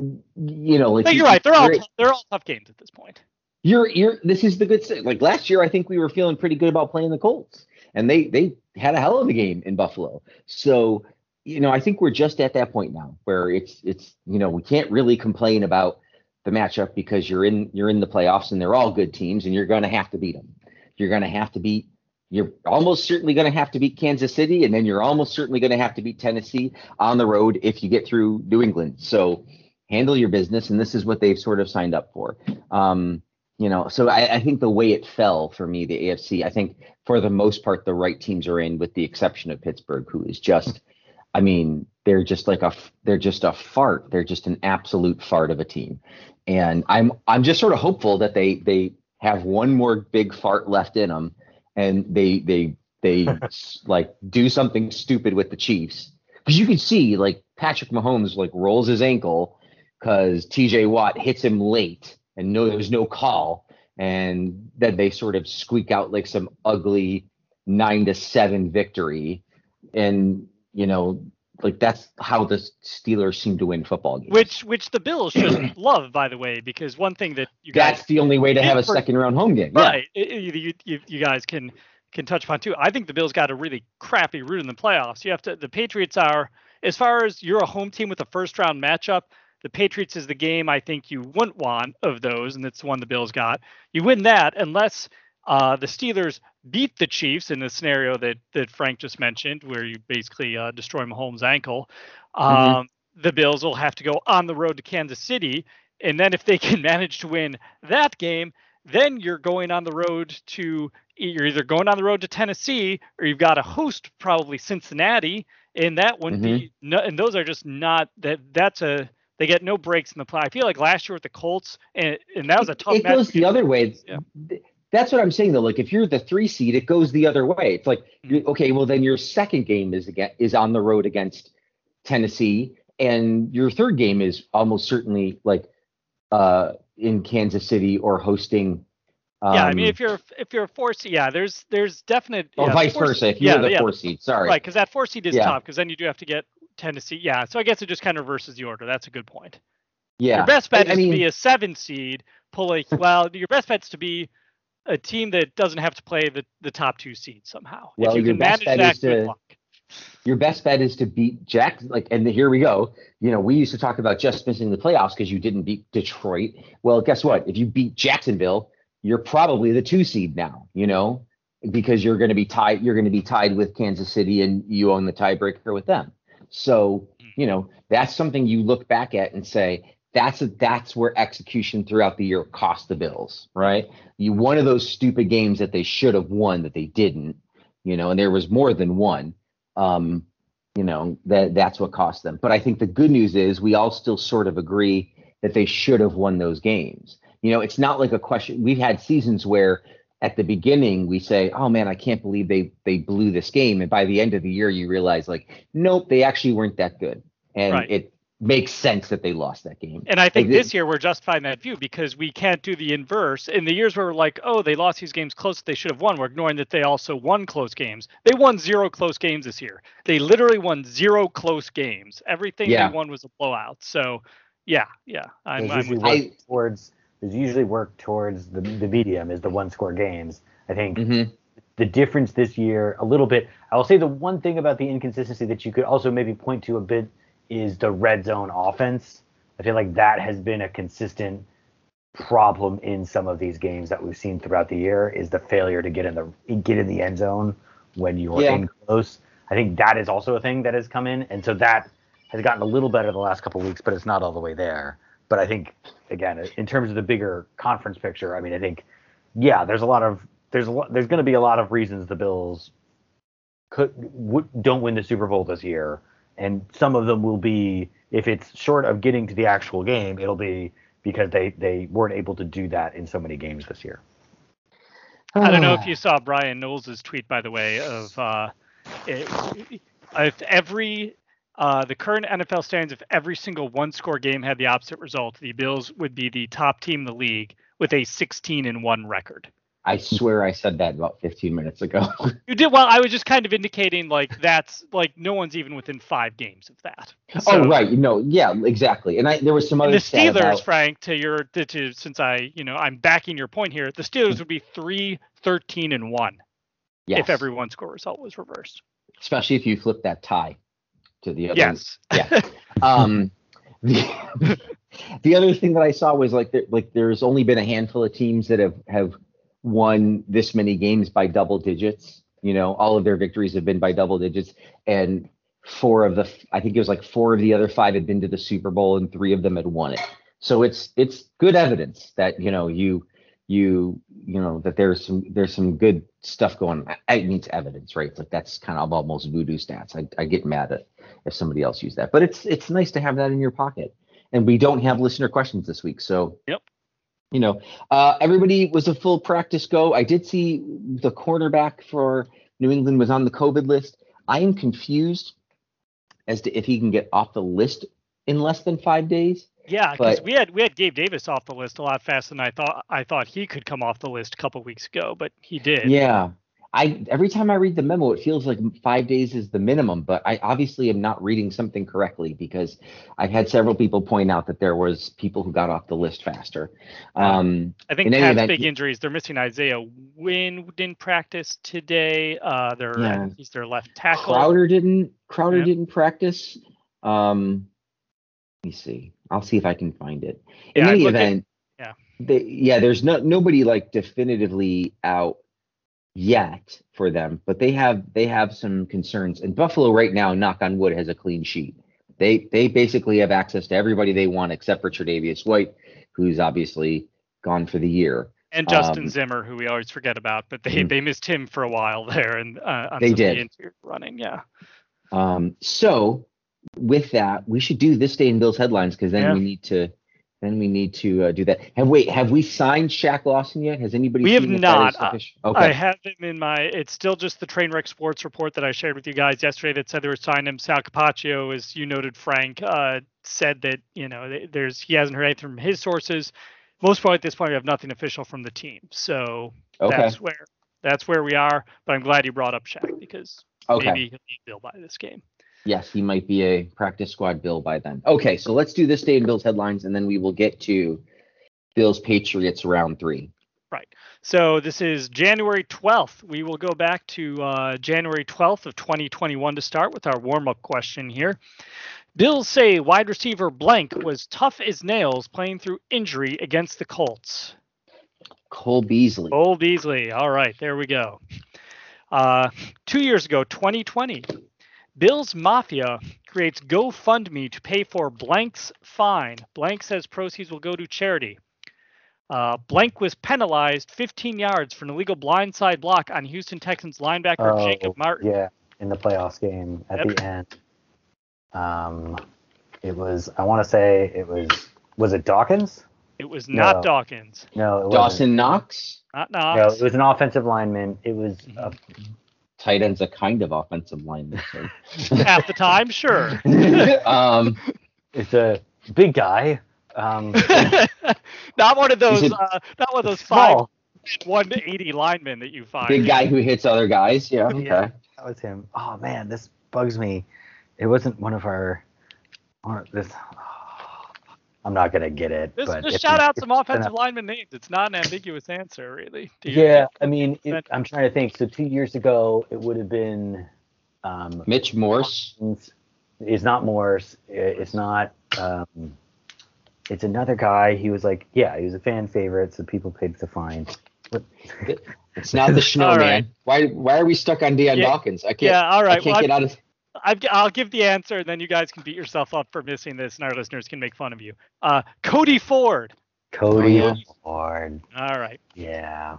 you know, like But you're right. They're all they're all tough games at this point. you're you're this is the good thing. Like last year, I think we were feeling pretty good about playing the Colts, and they they had a hell of a game in Buffalo. So you know, I think we're just at that point now where it's it's you know we can't really complain about the matchup because you're in you're in the playoffs and they're all good teams and you're going to have to beat them. You're going to have to beat. You're almost certainly going to have to beat Kansas City, and then you're almost certainly going to have to beat Tennessee on the road if you get through New England. So handle your business, and this is what they've sort of signed up for. Um, you know, so I, I think the way it fell for me, the AFC, I think for the most part, the right teams are in, with the exception of Pittsburgh, who is just, I mean, they're just like a they're just a fart. They're just an absolute fart of a team, and I'm, I'm just sort of hopeful that they, they have one more big fart left in them, and they, they, they like do something stupid with the Chiefs, because you can see like Patrick Mahomes like rolls his ankle because TJ Watt hits him late and no, there's no call. And then they sort of squeak out like some ugly nine to seven victory. And, you know, like that's how the Steelers seem to win football games. Which which the Bills should love, by the way, because one thing that you guys that's the only way to have a for- second round home game. Yeah. right you, you, you guys can can touch upon too. I think the Bills got a really crappy route in the playoffs. You have to the Patriots are as far as you're a home team with a first round matchup. The Patriots is the game I think you wouldn't want of those, and it's the one the Bills got. You win that unless uh, the Steelers beat the Chiefs in the scenario that that Frank just mentioned, where you basically uh, destroy Mahomes' ankle. Um, Mhm. The Bills will have to go on the road to Kansas City, and then if they can manage to win that game, then you're going on the road to you're either going on the road to Tennessee or you've got to host probably Cincinnati, and that wouldn't be no, and those are just not that that's a they get no breaks in the play. I feel like last year with the Colts, and and that was a tough it match. goes the other way. Yeah. Th- That's what I'm saying though. Like if you're the three seed, it goes the other way. It's like Mm-hmm. okay, well then your second game is again is on the road against Tennessee, and your third game is almost certainly like uh in Kansas City or hosting. Um, yeah, I mean if you're if you're a four seed, yeah, there's there's definite or yeah, vice versa if you're yeah, the yeah, four seed. Sorry. right because that four seed is Yeah. tough because then you do have to get Tennessee. Yeah, so I guess it just kind of reverses the order. That's a good point. Yeah. Your best bet I is mean- to be a seven seed, pull a well. Your best bet's to be a team that doesn't have to play the, the top two seeds somehow. Well, if you your can best manage bet that, is to- your best bet is to beat Jack. Like, and here we go. You know, we used to talk about just missing the playoffs because you didn't beat Detroit. Well, guess what? If you beat Jacksonville, you're probably the two seed now. You know, because you're going to be tied. You're going to be tied with Kansas City, and you own the tiebreaker with them. So, hmm. you know, that's something you look back at and say. That's a, that's where execution throughout the year cost the Bills, right? You one of those stupid games that they should have won that they didn't, you know, and there was more than one um, you know that that's what cost them. But I think the good news is we all still sort of agree that they should have won those games. You know, it's not like a question. We've had seasons where at the beginning we say, "Oh man, I can't believe they they blew this game," and by the end of the year you realize like, nope, they actually weren't that good, and Right. it makes sense that they lost that game. And I think Like, this year we're justifying that view because we can't do the inverse. In the years where we're like, oh, they lost these games close, they should have won. We're ignoring that they also won close games. They won zero close games this year. They literally won zero close games. Everything Yeah. they won was a blowout. So, yeah, yeah, I'm, There's I'm usually with work I- towards there's usually work towards the the medium is the one score games. I think Mhm. the difference this year a little bit. I will say the one thing about the inconsistency that you could also maybe point to a bit is the red zone offense. I feel like that has been a consistent problem in some of these games that we've seen throughout the year is the failure to get in the get in the end zone when you're Yeah. in close. I think that is also a thing that has come in, and so that has gotten a little better the last couple of weeks, but it's not all the way there. But I think again, in terms of the bigger conference picture, I mean, I think yeah, there's a lot of there's a lot, there's going to be a lot of reasons the Bills could w- don't win the Super Bowl this year, and some of them will be if it's short of getting to the actual game, it'll be because they they weren't able to do that in so many games this year. I don't know if you saw Brian Knowles' tweet, by the way, of uh, it, if every uh, the current NFL stands, if every single one-score game had the opposite result, the Bills would be the top team in the league with a 16 and one record. I swear I said that about 15 minutes ago. You did well. I was just kind of indicating like that's like no one's even within five games of that. oh right, no, yeah, exactly. And I there was some other the Steelers, about- Frank, to your to, to since I you know I'm backing your point here, the Steelers would be three, 13 and one yes, if every one score result was reversed. especially if you flip that tie to the other Yes. yeah. Um, the, the other thing that I saw was like there, like there's only been a handful of teams that have have won this many games by double digits. You know, all of their victories have been by double digits, and four of the I think it was like four of the other five had been to the Super Bowl, and three of them had won it. So it's it's good evidence that you know you you you know that there's some there's some good stuff going. I it's evidence, right? Like that's kind of almost voodoo stats. I, I get mad at if somebody else used that, but it's it's nice to have that in your pocket. And we don't have listener questions this week, so Yep. You know, uh, everybody was a full practice go. I did see the cornerback for New England was on the COVID list. I am confused as to if he can get off the list in less than five days. Yeah, because we had we had Gabe Davis off the list a lot faster than I thought. I thought he could come off the list a couple weeks ago, but he did. Yeah. I every time I read the memo, it feels like five days is the minimum, but I obviously am not reading something correctly because I've had several people point out that there was people who got off the list faster. Um, I think in Pat's event, big injuries. They're missing Isaiah Wynn didn't practice today. Uh, they're Yeah. he's their left tackle. Crowder didn't Crowder didn't practice. Um, let me see. I'll see if I can find it. In Yeah, any event, yeah. they, yeah, there's no nobody like definitively out yet for them, but they have they have some concerns. And Buffalo right now, knock on wood, has a clean sheet. They they basically have access to everybody they want except for Tre'Davious White, who's obviously gone for the year. and Justin um, Zimmer, who we always forget about, but they Mhm. they missed him for a while there and uh, on They did. the interior running. Yeah. Um, so with that, we should do this day in Bill's headlines because then Yeah. we need to then we need to uh, do that. Have wait, have we signed Shaq Lawson yet? Has anybody? We have not. Uh, official? I have him in my. It's still just the Trainwreck Sports report that I shared with you guys yesterday that said they were signing him. Sal Capaccio, as you noted, Frank uh, said that you know there's he hasn't heard anything from his sources. Most probably at this point, we have nothing official from the team. So Okay. that's where that's where we are. But I'm glad you brought up Shaq because Okay. maybe he'll Bill by this game. Yes, he might be a practice squad Bill by then. Okay, so let's do this day in Bills headlines, and then we will get to Bills Patriots round three. Right. So this is January 12th. We will go back to uh, January 12th of 2021 to start with our warm-up question here. Bills say wide receiver blank was tough as nails playing through injury against the Colts. Cole Beasley. Cole Beasley. All right, there we go. Uh, two years ago, 2020, Bills Mafia creates GoFundMe to pay for Blank's fine. Blank says proceeds will go to charity. Uh, Blank was penalized 15 yards for an illegal blindside block on Houston Texans linebacker Oh, Jacob Martin. Yeah, in the playoffs game at Yep. the end. Um, it was. I want to say it was. Was it Dawkins? It was not No. Dawkins, No, it wasn't. Dawson Knox. not No, Knox. it was an offensive lineman. It was. Uh, Tight end's a kind of offensive lineman. so. Half the time, sure. um, it's a big guy. Um, not one of those. He's a- Uh, not one of those five small. 180 linemen that you find. big guy who hits other guys. Yeah. Okay. Yeah. That was him. Oh man, this bugs me. It wasn't one of our. one of This. I'm not gonna get it. Just, but just shout you- out if some you- offensive lineman names. It's not an ambiguous answer, really. Do you- Yeah, I mean, it, I'm trying to think. So two years ago, it would have been. Um, Mitch Morse. it's not Morse. It's not. Um, it's another guy. He was like, yeah, he was a fan favorite, so people paid the fine. What? It's not the snowman. right. Why? Why are we stuck on Deion Yeah. Dawkins? I can't. Yeah, all I can't Well, get out of. I've, I'll give the answer, and then you guys can beat yourself up for missing this, and our listeners can make fun of you. Uh, Cody Ford. Cody yeah. Ford. All right. Yeah.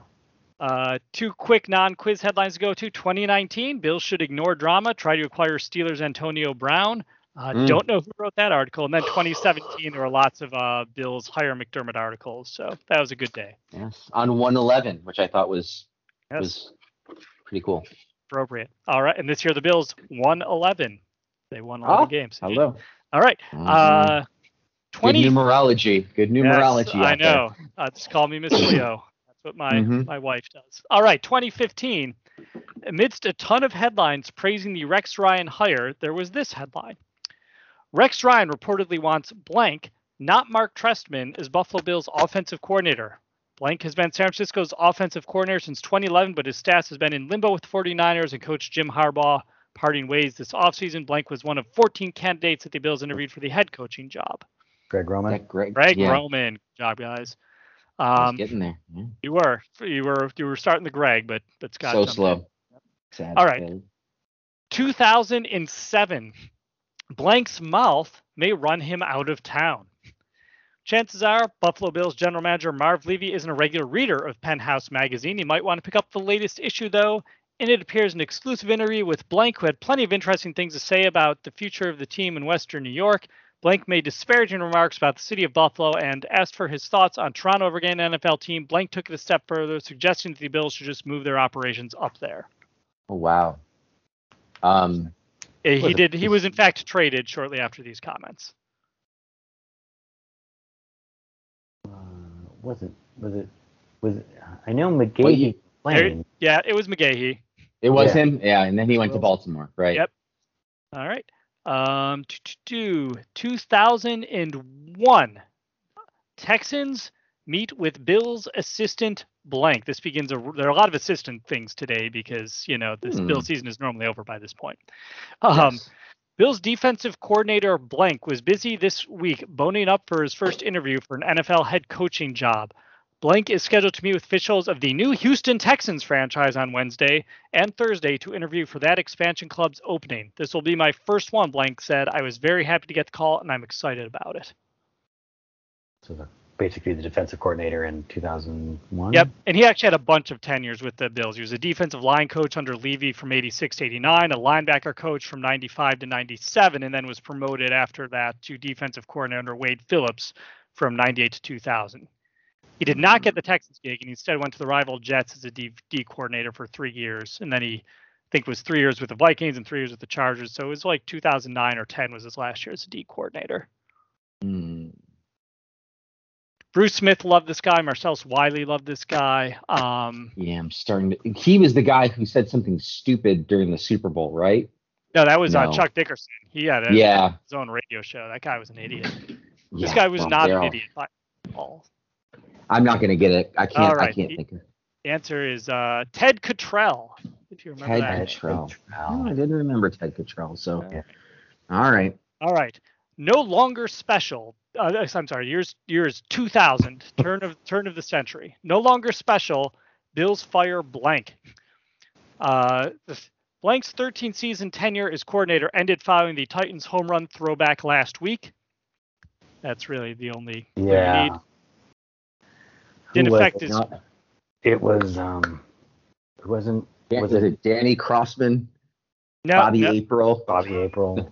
Uh, two quick non-quiz headlines to go to. 2019, Bills should ignore drama, try to acquire Steelers Antonio Brown. Uh, Mm. Don't know who wrote that article. And then 2017, there were lots of uh, Bills hire McDermott articles. So that was a good day. Yes, on 111, which I thought was Yes, was pretty cool. Appropriate. All right, and this year the Bills won 11. They won 11 Oh, games. Hello. All right. Mhm. Uh, Good 20. numerology. Good numerology. Yes, I know. Uh, just call me Miss Cleo. That's what my Mhm. my wife does. All right, 2015. Amidst a ton of headlines praising the Rex Ryan hire, there was this headline: Rex Ryan reportedly wants blank, not Mark Trestman, as Buffalo Bills offensive coordinator. Blank has been San Francisco's offensive coordinator since 2011, but his status has been in limbo with the 49ers and coach Jim Harbaugh parting ways this offseason. Blank was one of 14 candidates that the Bills interviewed for the head coaching job. Greg Roman. That Greg. Greg yeah, Roman, job guys. Um, getting there. Yeah. you were you were you were starting the Greg, but but Scott. So slow. Sad. All right. Billy. 2007. Blank's mouth may run him out of town. Chances are Buffalo Bills general manager Marv Levy isn't a regular reader of Penthouse magazine. He might want to pick up the latest issue though. In it appears an exclusive interview with Blank, who had plenty of interesting things to say about the future of the team in Western New York. Blank made disparaging remarks about the city of Buffalo and asked for his thoughts on Toronto over again NFL team. Blank took it a step further, suggesting that the Bills should just move their operations up there. Oh wow. Um. Uh, He did. He was in fact traded shortly after these comments. Was it? Was it? Was it? I know Well, McGahee playing. Yeah, it was McGahee. It was Yeah. him. Yeah, and then he went to Baltimore. Right. Yep. All right. Um, t- t- t- 2001. Texans meet with Bills assistant blank. This begins a. There are a lot of assistant things today because you know this Hmm. Bill season is normally over by this point. Um, Yes. Bills defensive coordinator blank was busy this week boning up for his first interview for an NFL head coaching job. Blank is scheduled to meet with officials of the new Houston Texans franchise on Wednesday and Thursday to interview for that expansion club's opening. This will be my first one, Blank said. I was very happy to get the call and I'm excited about it. So basically the defensive coordinator in 2001. Yep. And he actually had a bunch of tenures with the Bills. He was a defensive line coach under Levy from 86 to 89, a linebacker coach from 95 to 97, and then was promoted after that to defensive coordinator under Wade Phillips from 98 to 2000. He did not get the Texans gig and instead went to the rival Jets as a D, D coordinator for three years. And then he, I think, was three years with the Vikings and three years with the Chargers. So it was like 2009 or 10 was his last year as a D coordinator. Hmm. Bruce Smith loved this guy. Marcellus Wiley loved this guy. Um, Yeah, I'm starting to. He was the guy who said something stupid during the Super Bowl, right? No, that was uh, Chuck Dickerson. He had a, Yeah. his own radio show. That guy was an idiot. This guy was well, not an all- idiot at all. I'm not gonna get it. I can't. All right. I can't He- think of The answer is uh, Ted Cottrell. If you remember Ted that. Cottrell. Oh, I didn't remember Ted Cottrell. So, Yeah. all right. All right. No longer special. Uh, I'm sorry. Years years 2000. turn of turn of the century. No longer special. Bills fire blank. Uh, blank's 13 season tenure as coordinator ended following the Titans home run throwback last week. That's really the only clue you Yeah. need. Who Didn't was affect it? his. Not- It was um, it wasn't Dan- Was was it- it Danny Crossman, No, Bobby no, April? Bobby April.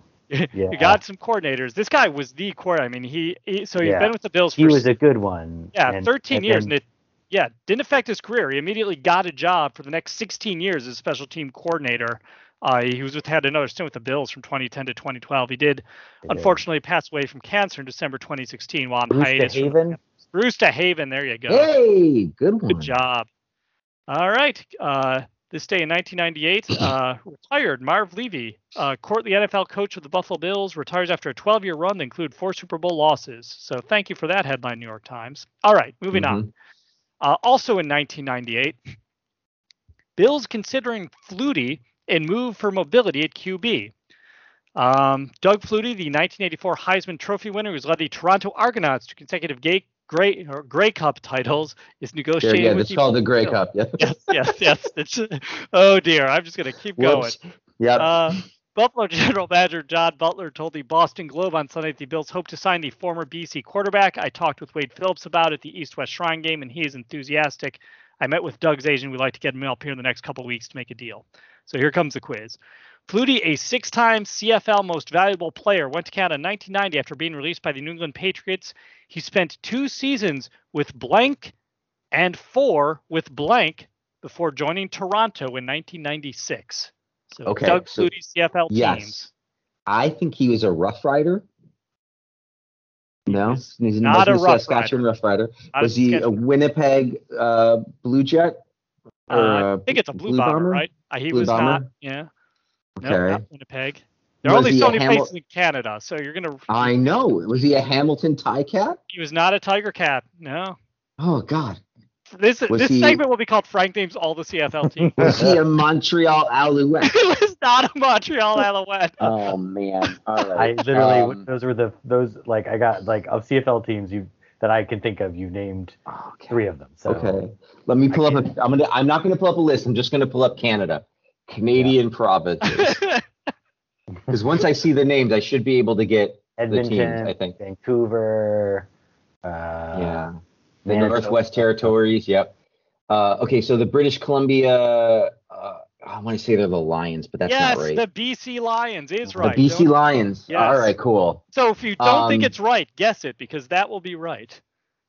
You got some coordinators. This guy was the coordinator. I mean, he, he so he's Yeah. been with the Bills for He was a good one. Yeah, and- 13 and years, then- and it yeah didn't affect his career. He immediately got a job for the next 16 years as special team coordinator. Uh, he was with had another stint with the Bills from 2010 to 2012. He did unfortunately pass away from cancer in December 2016 while on Bruce hiatus. DeHaven? Bruce DeHaven, there you go. Hey, good one. Good job. All right. Uh, this day in 1998, uh, retired Marv Levy, uh, courtly NFL coach of the Buffalo Bills, retires after a 12-year run that included four Super Bowl losses. So thank you for that headline, New York Times. All right, moving on. Mhm. Uh, also in 1998, Bills considering Flutie and move for mobility at QB. Um, Doug Flutie, the 1984 Heisman Trophy winner, who's led the Toronto Argonauts to consecutive gay, Grey or Grey Cup titles, is There, negotiating yeah, with it's called the Grey Cup. Yeah. yes, yes, yes. It's, oh dear, I'm just gonna keep going. Whoops. Yep. Uh, Buffalo General Manager John Butler told the Boston Globe on Sunday that the Bills hope to sign the former BC quarterback. I talked with Wade Phillips about it at the East West Shrine game, and he is enthusiastic. I met with Doug's agent. We'd like to get him up here in the next couple weeks to make a deal. So here comes the quiz. Flutie, a six-time CFL Most Valuable Player, went to Canada in 1990 after being released by the New England Patriots. He spent two seasons with blank and four with blank before joining Toronto in 1996. So Okay, Doug so- Flutie CFL yes. teams. I think he was a Rough Rider. No, he's not a Rough Saskatchewan Rough Rider. Not Was he a Winnipeg uh, Blue Jet? uh, I think it's a blue, Blue bomber, Bomber? right? Uh, he Blue was not. Bomber? Yeah. No, Okay. not Winnipeg. There are only so many Hamil- places in Canada, so you're gonna. I know. Was he a Hamilton tie cat? He was not a Tiger Cat. No. Oh God. This Was this he- segment will be called Frank names all the CFL teams. Was he a Montreal Alouette? it was not a Montreal Alouette. Oh man. All I literally Um, those were the those like I got like of CFL teams you that I can think of. You named okay. three of them. So Okay. Let me pull I up. A, I'm gonna. I'm not gonna pull up a list. I'm just gonna pull up Canada, Canadian provinces. Because once I see the names, I should be able to get the teams. I think. Vancouver. Uh, yeah. The Northwest Territories. Yep. Uh, okay. So the British Columbia. I want to say they're the Lions, but that's yes, not right. Yes, the BC Lions is right. The. BC Don't- Lions. Yes. All right. Cool. So if you don't think Um, it's right, guess it because that will be right.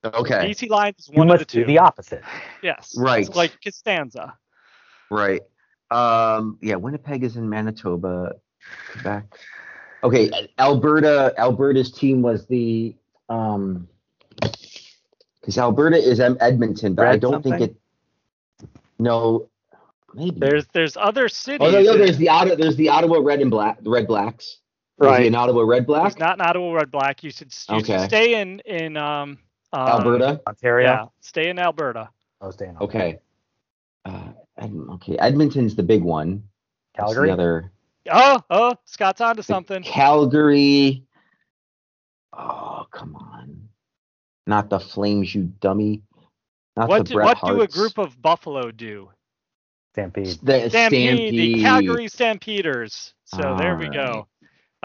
Okay. BC Lions is You one of the must two. do the opposite. yes. Right. It's like Costanza. Right. Um, yeah, Winnipeg is in Manitoba, Quebec. Okay, Alberta. Alberta's team was the um, because Alberta is Edmonton, but I don't something? think it. No, maybe. There's there's other cities. oh no, no, there's the Ottawa. There's the Ottawa Red and Black, the Red Blacks. Was he an Ottawa Red Black? It's not an Ottawa Red Black. You should you should Okay. stay in in um uh, Alberta. Ontario. Yeah, stay in Alberta. Oh, staying. Okay. Uh, Ed- okay, Edmonton's the big one. What's Calgary. The other Oh, oh, Scott's onto something. Calgary. Oh, come on. Not the Flames, you dummy. Not What the do, Bret what do a group of Buffalo do? Stampede. the Stampede, Stampede. the Calgary Stampeders. So there we go.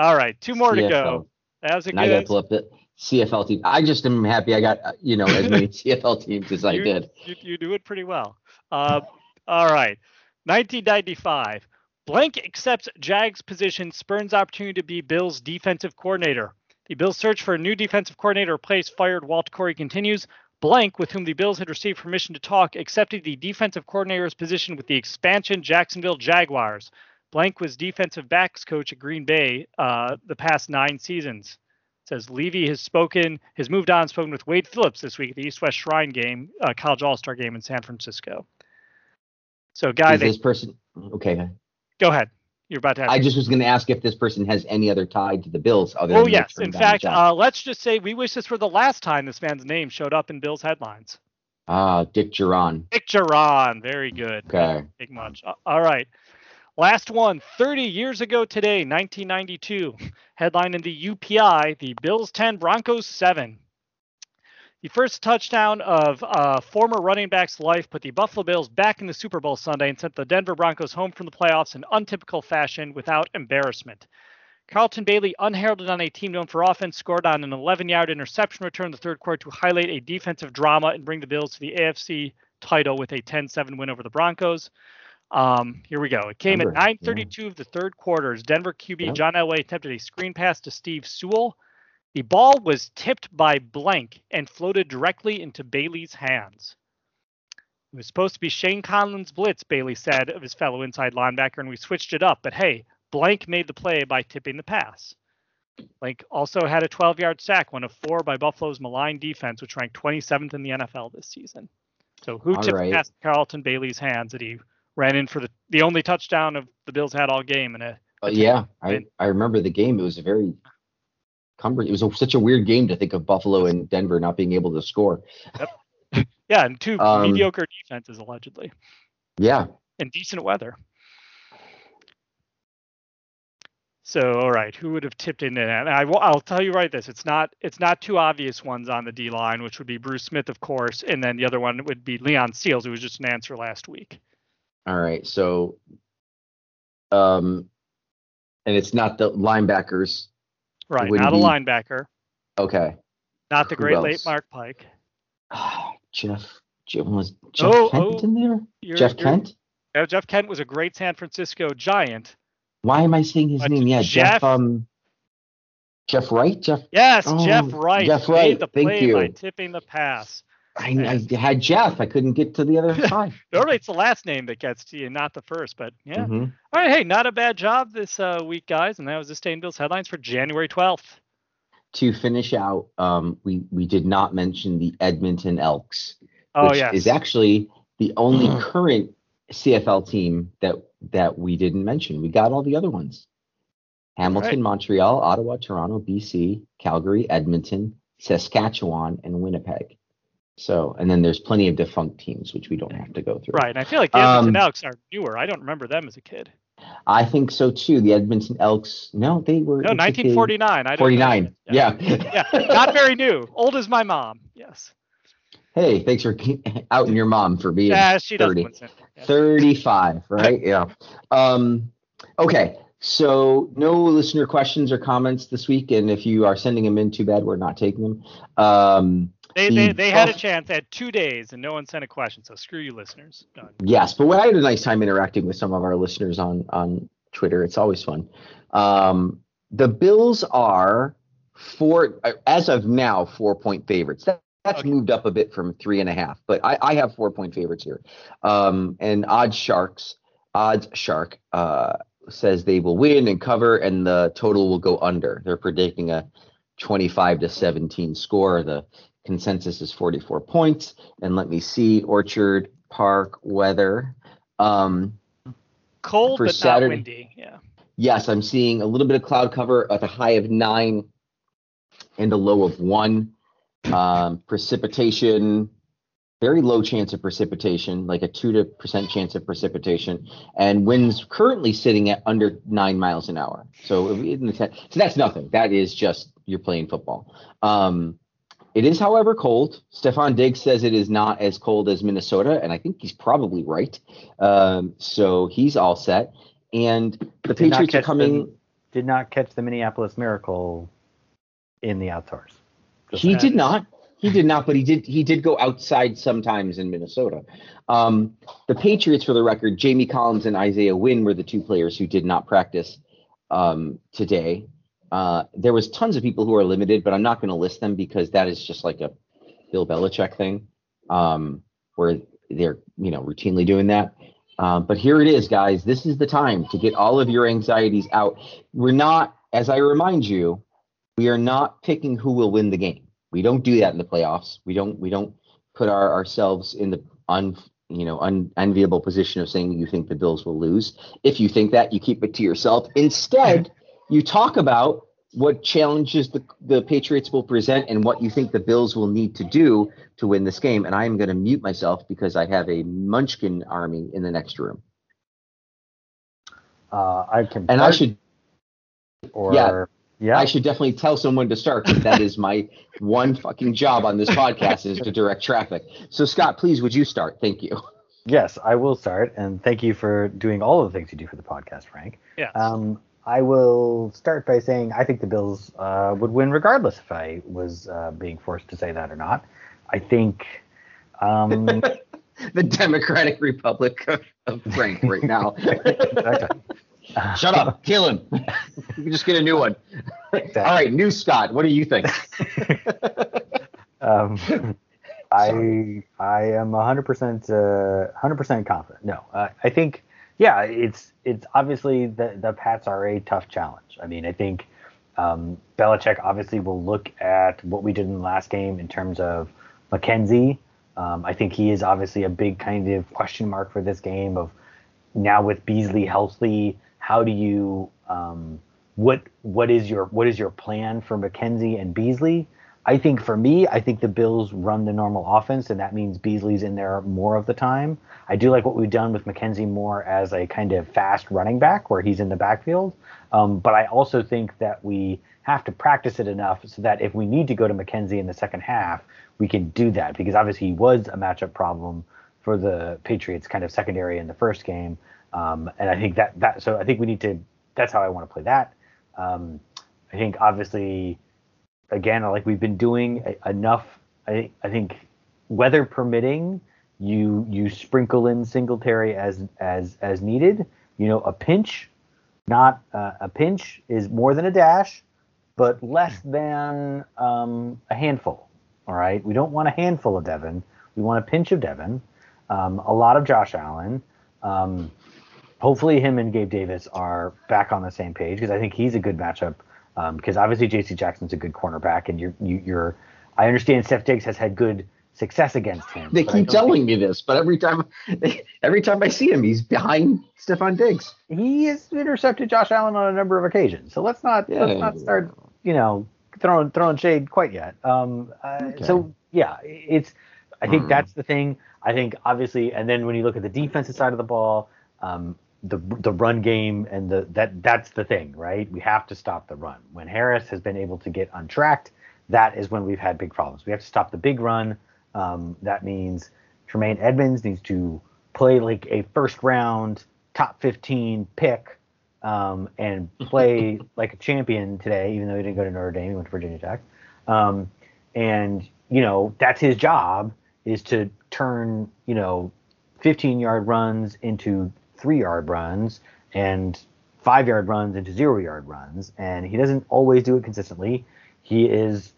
Alright. Two more to go. That was a Now I gotta good. pull up the CFL team. I just am happy I got uh, you know as many CFL teams as I You- did. You, you do it pretty well. Uh, all right, 1995. Blank accepts Jags position, spurns opportunity to be Bills defensive coordinator. The Bills search for a new defensive coordinator to replace fired Walt Corey continues. Blank, with whom the Bills had received permission to talk, accepted the defensive coordinator's position with the expansion Jacksonville Jaguars. Blank was defensive backs coach at Green Bay uh, the past nine seasons. It says Levy has spoken, has moved on, spoken with Wade Phillips this week at the East West Shrine game, uh, college All Star game in San Francisco. So, guy, they, this person okay? go ahead. You're about to. I just was going to ask if this person has any other tie to the Bills other oh than yes. In fact, uh, let's just say we wish this were the last time this man's name showed up in Bills headlines. Ah, Dick Jauron. Dick Jauron, very good. Okay. Big much. Uh, All right. Last one, 30 years ago today, 1992. Headline in the UPI, the Bills 10, Broncos 7. The first touchdown of uh, former running back's life put the Buffalo Bills back in the Super Bowl Sunday and sent the Denver Broncos home from the playoffs in untypical fashion without embarrassment. Carlton Bailey, unheralded on a team known for offense, scored on an 11 yard interception return in the third quarter to highlight a defensive drama and bring the Bills to the AFC title with a 10 7 win over the Broncos. Um, here we go. It came Remember, at 9:32 of the third quarter as Denver QB Yep. John Elway attempted a screen pass to Steve Sewell. The ball was tipped by blank and floated directly into Bailey's hands. It was supposed to be Shane Conlan's blitz, Bailey said of his fellow inside linebacker, and we switched it up. But hey, blank made the play by tipping the pass. Blank also had a 12-yard sack, one of four by Buffalo's malign defense, which ranked 27th in the NFL this season. So who All tipped right. the pass Carlton Bailey's hands that he ran in for the, the only touchdown of the Bills had all game and a Uh, yeah, I. I remember the game. It was a very cumber. It was a, such a weird game to think of Buffalo and Denver not being able to score. Yep. yeah, and two Um, mediocre defenses allegedly Yeah, and decent weather. So, all right, who would have tipped into that? And I will, I'll tell you right this: it's not, it's not two obvious ones on the D line, which would be Bruce Smith, of course, and then the other one would be Leon Seals, who was just an answer last week. All right. So, um, and it's not the linebackers. Right, not a be- linebacker, Okay. not the Who great late? Mark Pike. Jeff. Jeff was Jeff Oh, Kent oh. in there. You're- Jeff you're- Kent. uh, Jeff Kent was a great San Francisco Giant. Why am I saying his But name? Yeah, Jeff. Jeff- Um, Jeff Wright. Jeff. Yes, Oh, Jeff Wright Jeff made Wright, the thank play by tipping the pass. I, I had Jeff. I couldn't get to the other side. Normally, it's the last name that gets to you, not the first. But yeah. Mhm. All right, hey, not a bad job this uh, week, guys. And that was the Stain Bills headlines for January 12th. To finish out, um, we we did not mention the Edmonton Elks. Oh which yes, is actually the only current CFL team that that we didn't mention. We got all the other ones: Hamilton, Right. Montreal, Ottawa, Toronto, BC, Calgary, Edmonton, Saskatchewan, and Winnipeg. So, and then there's plenty of defunct teams which we don't have to go through. right. And I feel like the Edmonton Um, Elks are newer. I don't remember them as a kid. I think so too. The Edmonton Elks. No, they were. No, I think 1949. I don't know. 49. Yeah. yeah, not very new. Old as my mom. Yes. hey, thanks for outing your mom for being Yeah, she doesn't 30. listen. Yeah. 35, right? Yeah. Um, okay. So no listener questions or comments this week, and if you are sending them in, too bad we're not taking them. Um, They, they, they had a chance. They had two days, and no one sent a question. So screw you, listeners. Done. yes, but we had a nice time interacting with some of our listeners on on Twitter. It's always fun. Um, the Bills are four uh, as of now four point favorites. That, that's Okay. moved up a bit from three and a half, but I, I have four point favorites here. Um, and Odds Sharks, Odds Shark uh, says they will win and cover, and the total will go under. They're predicting a 25 to 17 score. The consensus is 44 points. And let me see Orchard Park weather. Um, Cold but Saturday- not windy. Yeah. Yes, I'm seeing a little bit of cloud cover at a high of nine and a low of one. Um, precipitation, very low chance of precipitation, like a two to percent chance of precipitation, and winds currently sitting at under nine miles an hour. So so that's nothing. That is just you're playing football. Um, it is, however, cold. Stefon Diggs says it is not as cold as Minnesota, and I think he's probably right. Um, so he's all set. And the Did Patriots are coming. the- did not catch the Minneapolis Miracle in the outdoors. Just He did not. He did not, but he did. He did go outside sometimes in Minnesota. Um, the Patriots, for the record, Jamie Collins and Isaiah Wynn were the two players who did not practice um, today. Uh, there was tons of people who are limited, but I'm not going to list them because that is just like a Bill Belichick thing, um, where they're you know routinely doing that. Um, but here it is, guys. This is the time to get all of your anxieties out. We're not, as I remind you, we are not picking who will win the game. We don't do that in the playoffs. We don't we don't put our ourselves in the un you know unenviable position of saying you think the Bills will lose. If you think that, you keep it to yourself. Instead, you talk about what challenges the, the Patriots will present and what you think the Bills will need to do to win this game. And I am going to mute myself because I have a Munchkin army in the next room. Uh, I can. And I should. Or yeah, yeah. I should definitely tell someone to start. Because that is my one fucking job on this podcast is to direct traffic. So Scott, please, would you start? Thank you. Yes, I will start, and thank you for doing all of the things you do for the podcast, Frank. Yeah. Um, I will start by saying I think the Bills uh, would win regardless if I was uh, being forced to say that or not. I think um, the Democratic Republic of, of Frank right now. exactly. Shut up, kill him. you can just get a new one. Exactly. All right, new Scott. What do you think? um, I I am 100 percent 100 uh, percent confident. No, uh, I think yeah, it's it's obviously the the Pats are a tough challenge. I mean, I think um, Belichick obviously will look at what we did in the last game in terms of McKenzie. Um, I think he is obviously a big kind of question mark for this game of now with Beasley healthy. How do you um, what what is your what is your plan for McKenzie and Beasley? I think for me, I think the Bills run the normal offense, and that means Beasley's in there more of the time. I do like what we've done with McKenzie more as a kind of fast running back where he's in the backfield. Um, but I also think that we have to practice it enough so that if we need to go to McKenzie in the second half, we can do that because obviously he was a matchup problem for the Patriots kind of secondary in the first game. Um, and I think that that so I think we need to that's how I want to play that. Um, I think obviously again, like we've been doing enough. I, I think weather permitting, you you sprinkle in Singletary as as as needed. You know, a pinch, not uh, a pinch, is more than a dash, but less than um, a handful. All right, we don't want a handful of Devin. We want a pinch of Devin. Um, a lot of Josh Allen. Um, hopefully, him and Gabe Davis are back on the same page because I think he's a good matchup because um, obviously J.C. Jackson's a good cornerback, and you're you, you're. I understand Steph Diggs has had good success against him. They keep telling me this, but every time every time I see him, he's behind Stefon Diggs. He has intercepted Josh Allen on a number of occasions. So let's not yeah. let's not start you know throwing throwing shade quite yet. Um, uh, okay. So yeah, it's. I think mm. that's the thing. I think obviously, and then when you look at the defensive side of the ball, um, the the run game and the that that's the thing, right? We have to stop the run. When Harris has been able to get untracked, that is when we've had big problems. We have to stop the big run. Um, that means Tremaine Edmunds needs to play like a first round top 15 pick um, and play like a champion today, even though he didn't go to Notre Dame, he went to Virginia Tech. Um, and you know that's his job is to turn you know 15 yard runs into three yard runs and five yard runs into zero yard runs, and he doesn't always do it consistently. He is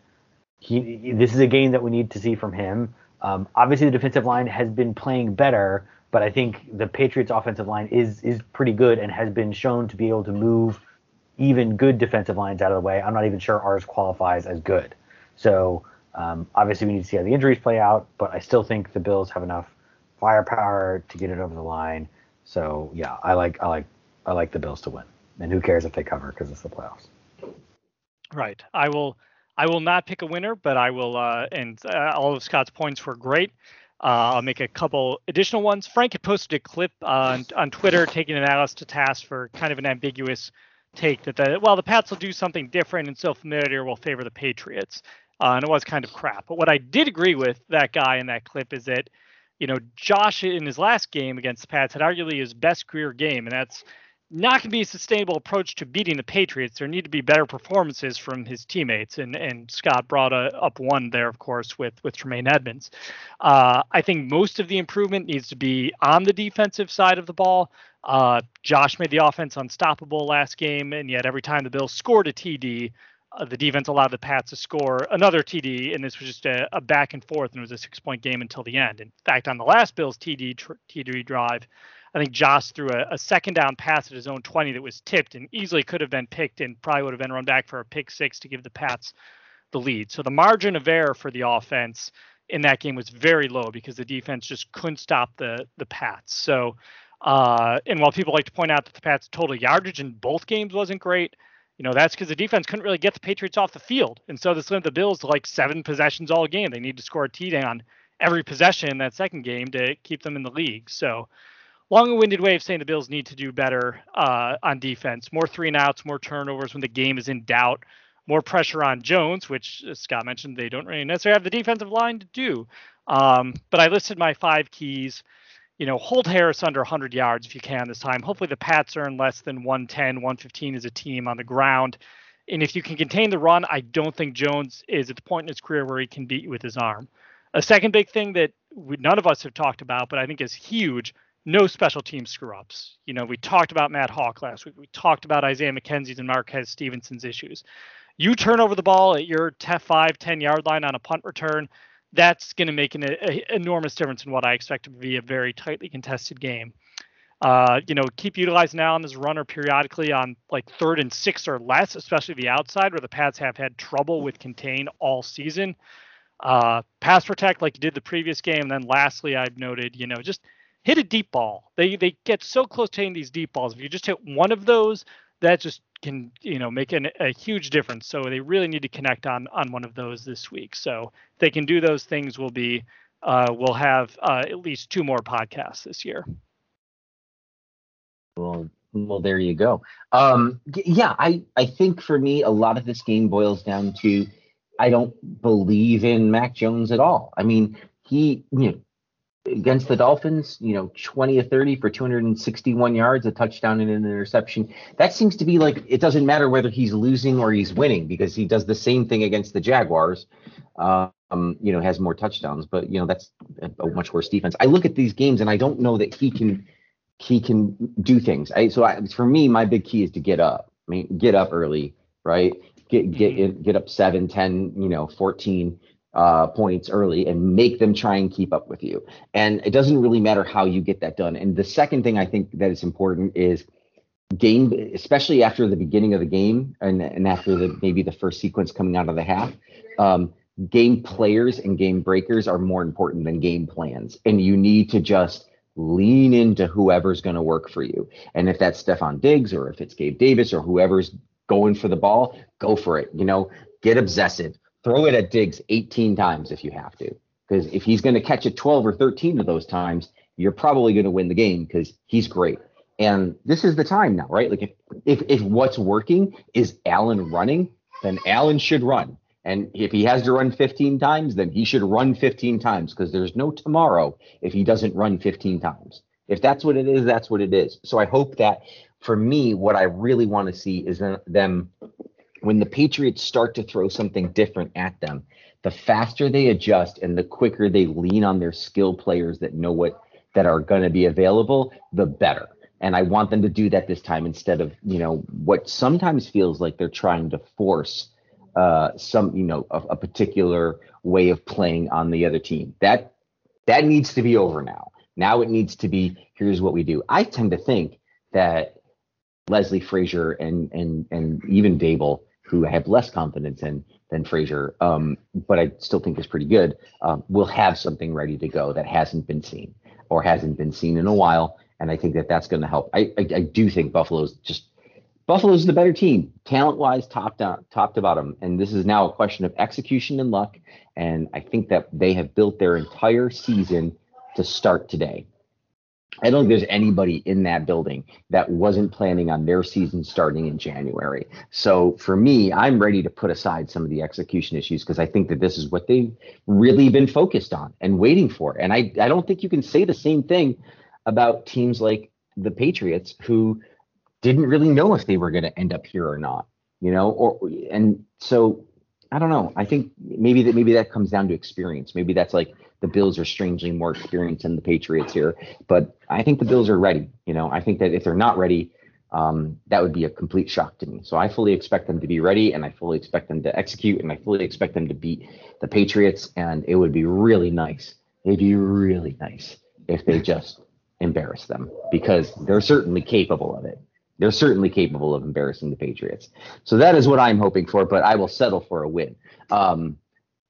he. This is a game that we need to see from him. Um, obviously, the defensive line has been playing better, but I think the Patriots' offensive line is is pretty good and has been shown to be able to move even good defensive lines out of the way. I'm not even sure ours qualifies as good. So um, obviously, we need to see how the injuries play out, but I still think the Bills have enough firepower to get it over the line. So yeah, I like I like I like the Bills to win. And who cares if they cover because it's the playoffs. Right. I will I will not pick a winner, but I will uh, and uh, all of Scott's points were great. Uh, I'll make a couple additional ones. Frank had posted a clip on on Twitter taking an analyst to task for kind of an ambiguous take that the well the Pats will do something different and so familiar will favor the Patriots. Uh, and it was kind of crap. But what I did agree with that guy in that clip is that you know, Josh in his last game against the Pats had arguably his best career game, and that's not going to be a sustainable approach to beating the Patriots. There need to be better performances from his teammates, and and Scott brought a, up one there, of course, with with Tremaine Edmunds. Uh, I think most of the improvement needs to be on the defensive side of the ball. Uh, Josh made the offense unstoppable last game, and yet every time the Bills scored a TD, uh, the defense allowed the Pats to score another TD, and this was just a, a back and forth, and it was a six-point game until the end. In fact, on the last Bills TD TD drive, I think Josh threw a, a, second down pass at his own 20 that was tipped and easily could have been picked and probably would have been run back for a pick six to give the Pats the lead. So the margin of error for the offense in that game was very low because the defense just couldn't stop the the Pats. So, uh, and while people like to point out that the Pats' total yardage in both games wasn't great, you know that's because the defense couldn't really get the Patriots off the field, and so this limited the Bills to like seven possessions all game. They need to score a T down every possession in that second game to keep them in the league. So, long-winded way of saying the Bills need to do better uh, on defense, more three and outs, more turnovers when the game is in doubt more pressure on Jones, which Scott mentioned they don't really necessarily have the defensive line to do. Um, but I listed my five keys. You know, hold Harris under 100 yards if you can this time. Hopefully, the Pats earn less than 110, 115 as a team on the ground. And if you can contain the run, I don't think Jones is at the point in his career where he can beat you with his arm. A second big thing that we, none of us have talked about, but I think is huge no special team screw ups. You know, we talked about Matt Haack last week. We talked about Isaiah McKenzie's and Marquez Stevenson's issues you turn over the ball at your 5, 10 yard line on a punt return, that's going to make an a, enormous difference in what I expect to be a very tightly contested game. Uh, you know, keep utilizing Allen as a runner periodically on like third and six or less, especially the outside where the Pats have had trouble with contain all season. Uh, pass protect like you did the previous game. And then lastly, I've noted, you know, just hit a deep ball. They they get so close to hitting these deep balls. If you just hit one of those, that just can you know make an, a huge difference. So they really need to connect on on one of those this week. So if they can do those things, we'll be uh, we'll have uh, at least two more podcasts this year. Well, well, there you go. Um, yeah, I I think for me, a lot of this game boils down to I don't believe in Mac Jones at all. I mean, he you know against the Dolphins, you know, 20 or 30 for 261 yards, a touchdown and an interception. That seems to be like it doesn't matter whether he's losing or he's winning because he does the same thing against the Jaguars. Um, you know, has more touchdowns, but you know that's a much worse defense. I look at these games and I don't know that he can he can do things. I, so I, for me, my big key is to get up. I mean, get up early, right? Get get get up seven, ten, you know, 14 uh, points early and make them try and keep up with you. And it doesn't really matter how you get that done. And the second thing I think that is important is game, especially after the beginning of the game and, and after the maybe the first sequence coming out of the half. Um, game players and game breakers are more important than game plans. And you need to just lean into whoever's going to work for you. And if that's Stefon Diggs or if it's Gabe Davis or whoever's going for the ball, go for it. You know, get obsessive throw it at Diggs 18 times if you have to. Because if he's going to catch it 12 or 13 of those times, you're probably going to win the game because he's great. And this is the time now, right? Like if, if if what's working is Allen running, then Allen should run. And if he has to run 15 times, then he should run 15 times because there's no tomorrow if he doesn't run 15 times. If that's what it is, that's what it is. So I hope that for me, what I really want to see is them when the Patriots start to throw something different at them, the faster they adjust and the quicker they lean on their skill players that know what that are going to be available, the better. And I want them to do that this time instead of, you know, what sometimes feels like they're trying to force uh, some, you know, a, a particular way of playing on the other team. That that needs to be over now. Now it needs to be here's what we do. I tend to think that Leslie Frazier and and and even Daboll who I have less confidence in than Frazier, um, but I still think is pretty good, um, will have something ready to go that hasn't been seen or hasn't been seen in a while. And I think that that's going to help. I, I, I do think Buffalo's just Buffalo's the better team, talent wise, top down, top to bottom. And this is now a question of execution and luck. And I think that they have built their entire season to start today. I don't think there's anybody in that building that wasn't planning on their season starting in January. So for me, I'm ready to put aside some of the execution issues because I think that this is what they've really been focused on and waiting for. And I, I don't think you can say the same thing about teams like the Patriots who didn't really know if they were going to end up here or not, you know, or and so I don't know. I think maybe that maybe that comes down to experience. Maybe that's like the Bills are strangely more experienced than the Patriots here, but I think the Bills are ready. You know, I think that if they're not ready, um, that would be a complete shock to me. So I fully expect them to be ready, and I fully expect them to execute, and I fully expect them to beat the Patriots. And it would be really nice. It'd be really nice if they just embarrass them because they're certainly capable of it. They're certainly capable of embarrassing the Patriots. So that is what I'm hoping for, but I will settle for a win. Um,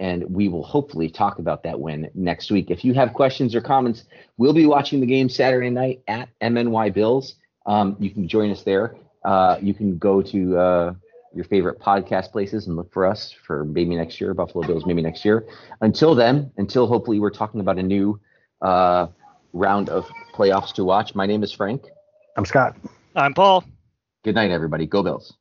and we will hopefully talk about that win next week. If you have questions or comments, we'll be watching the game Saturday night at MNY Bills. Um, you can join us there. Uh, you can go to uh, your favorite podcast places and look for us for maybe next year, Buffalo Bills, maybe next year. Until then, until hopefully we're talking about a new uh, round of playoffs to watch. My name is Frank. I'm Scott. I'm Paul. Good night, everybody. Go Bills.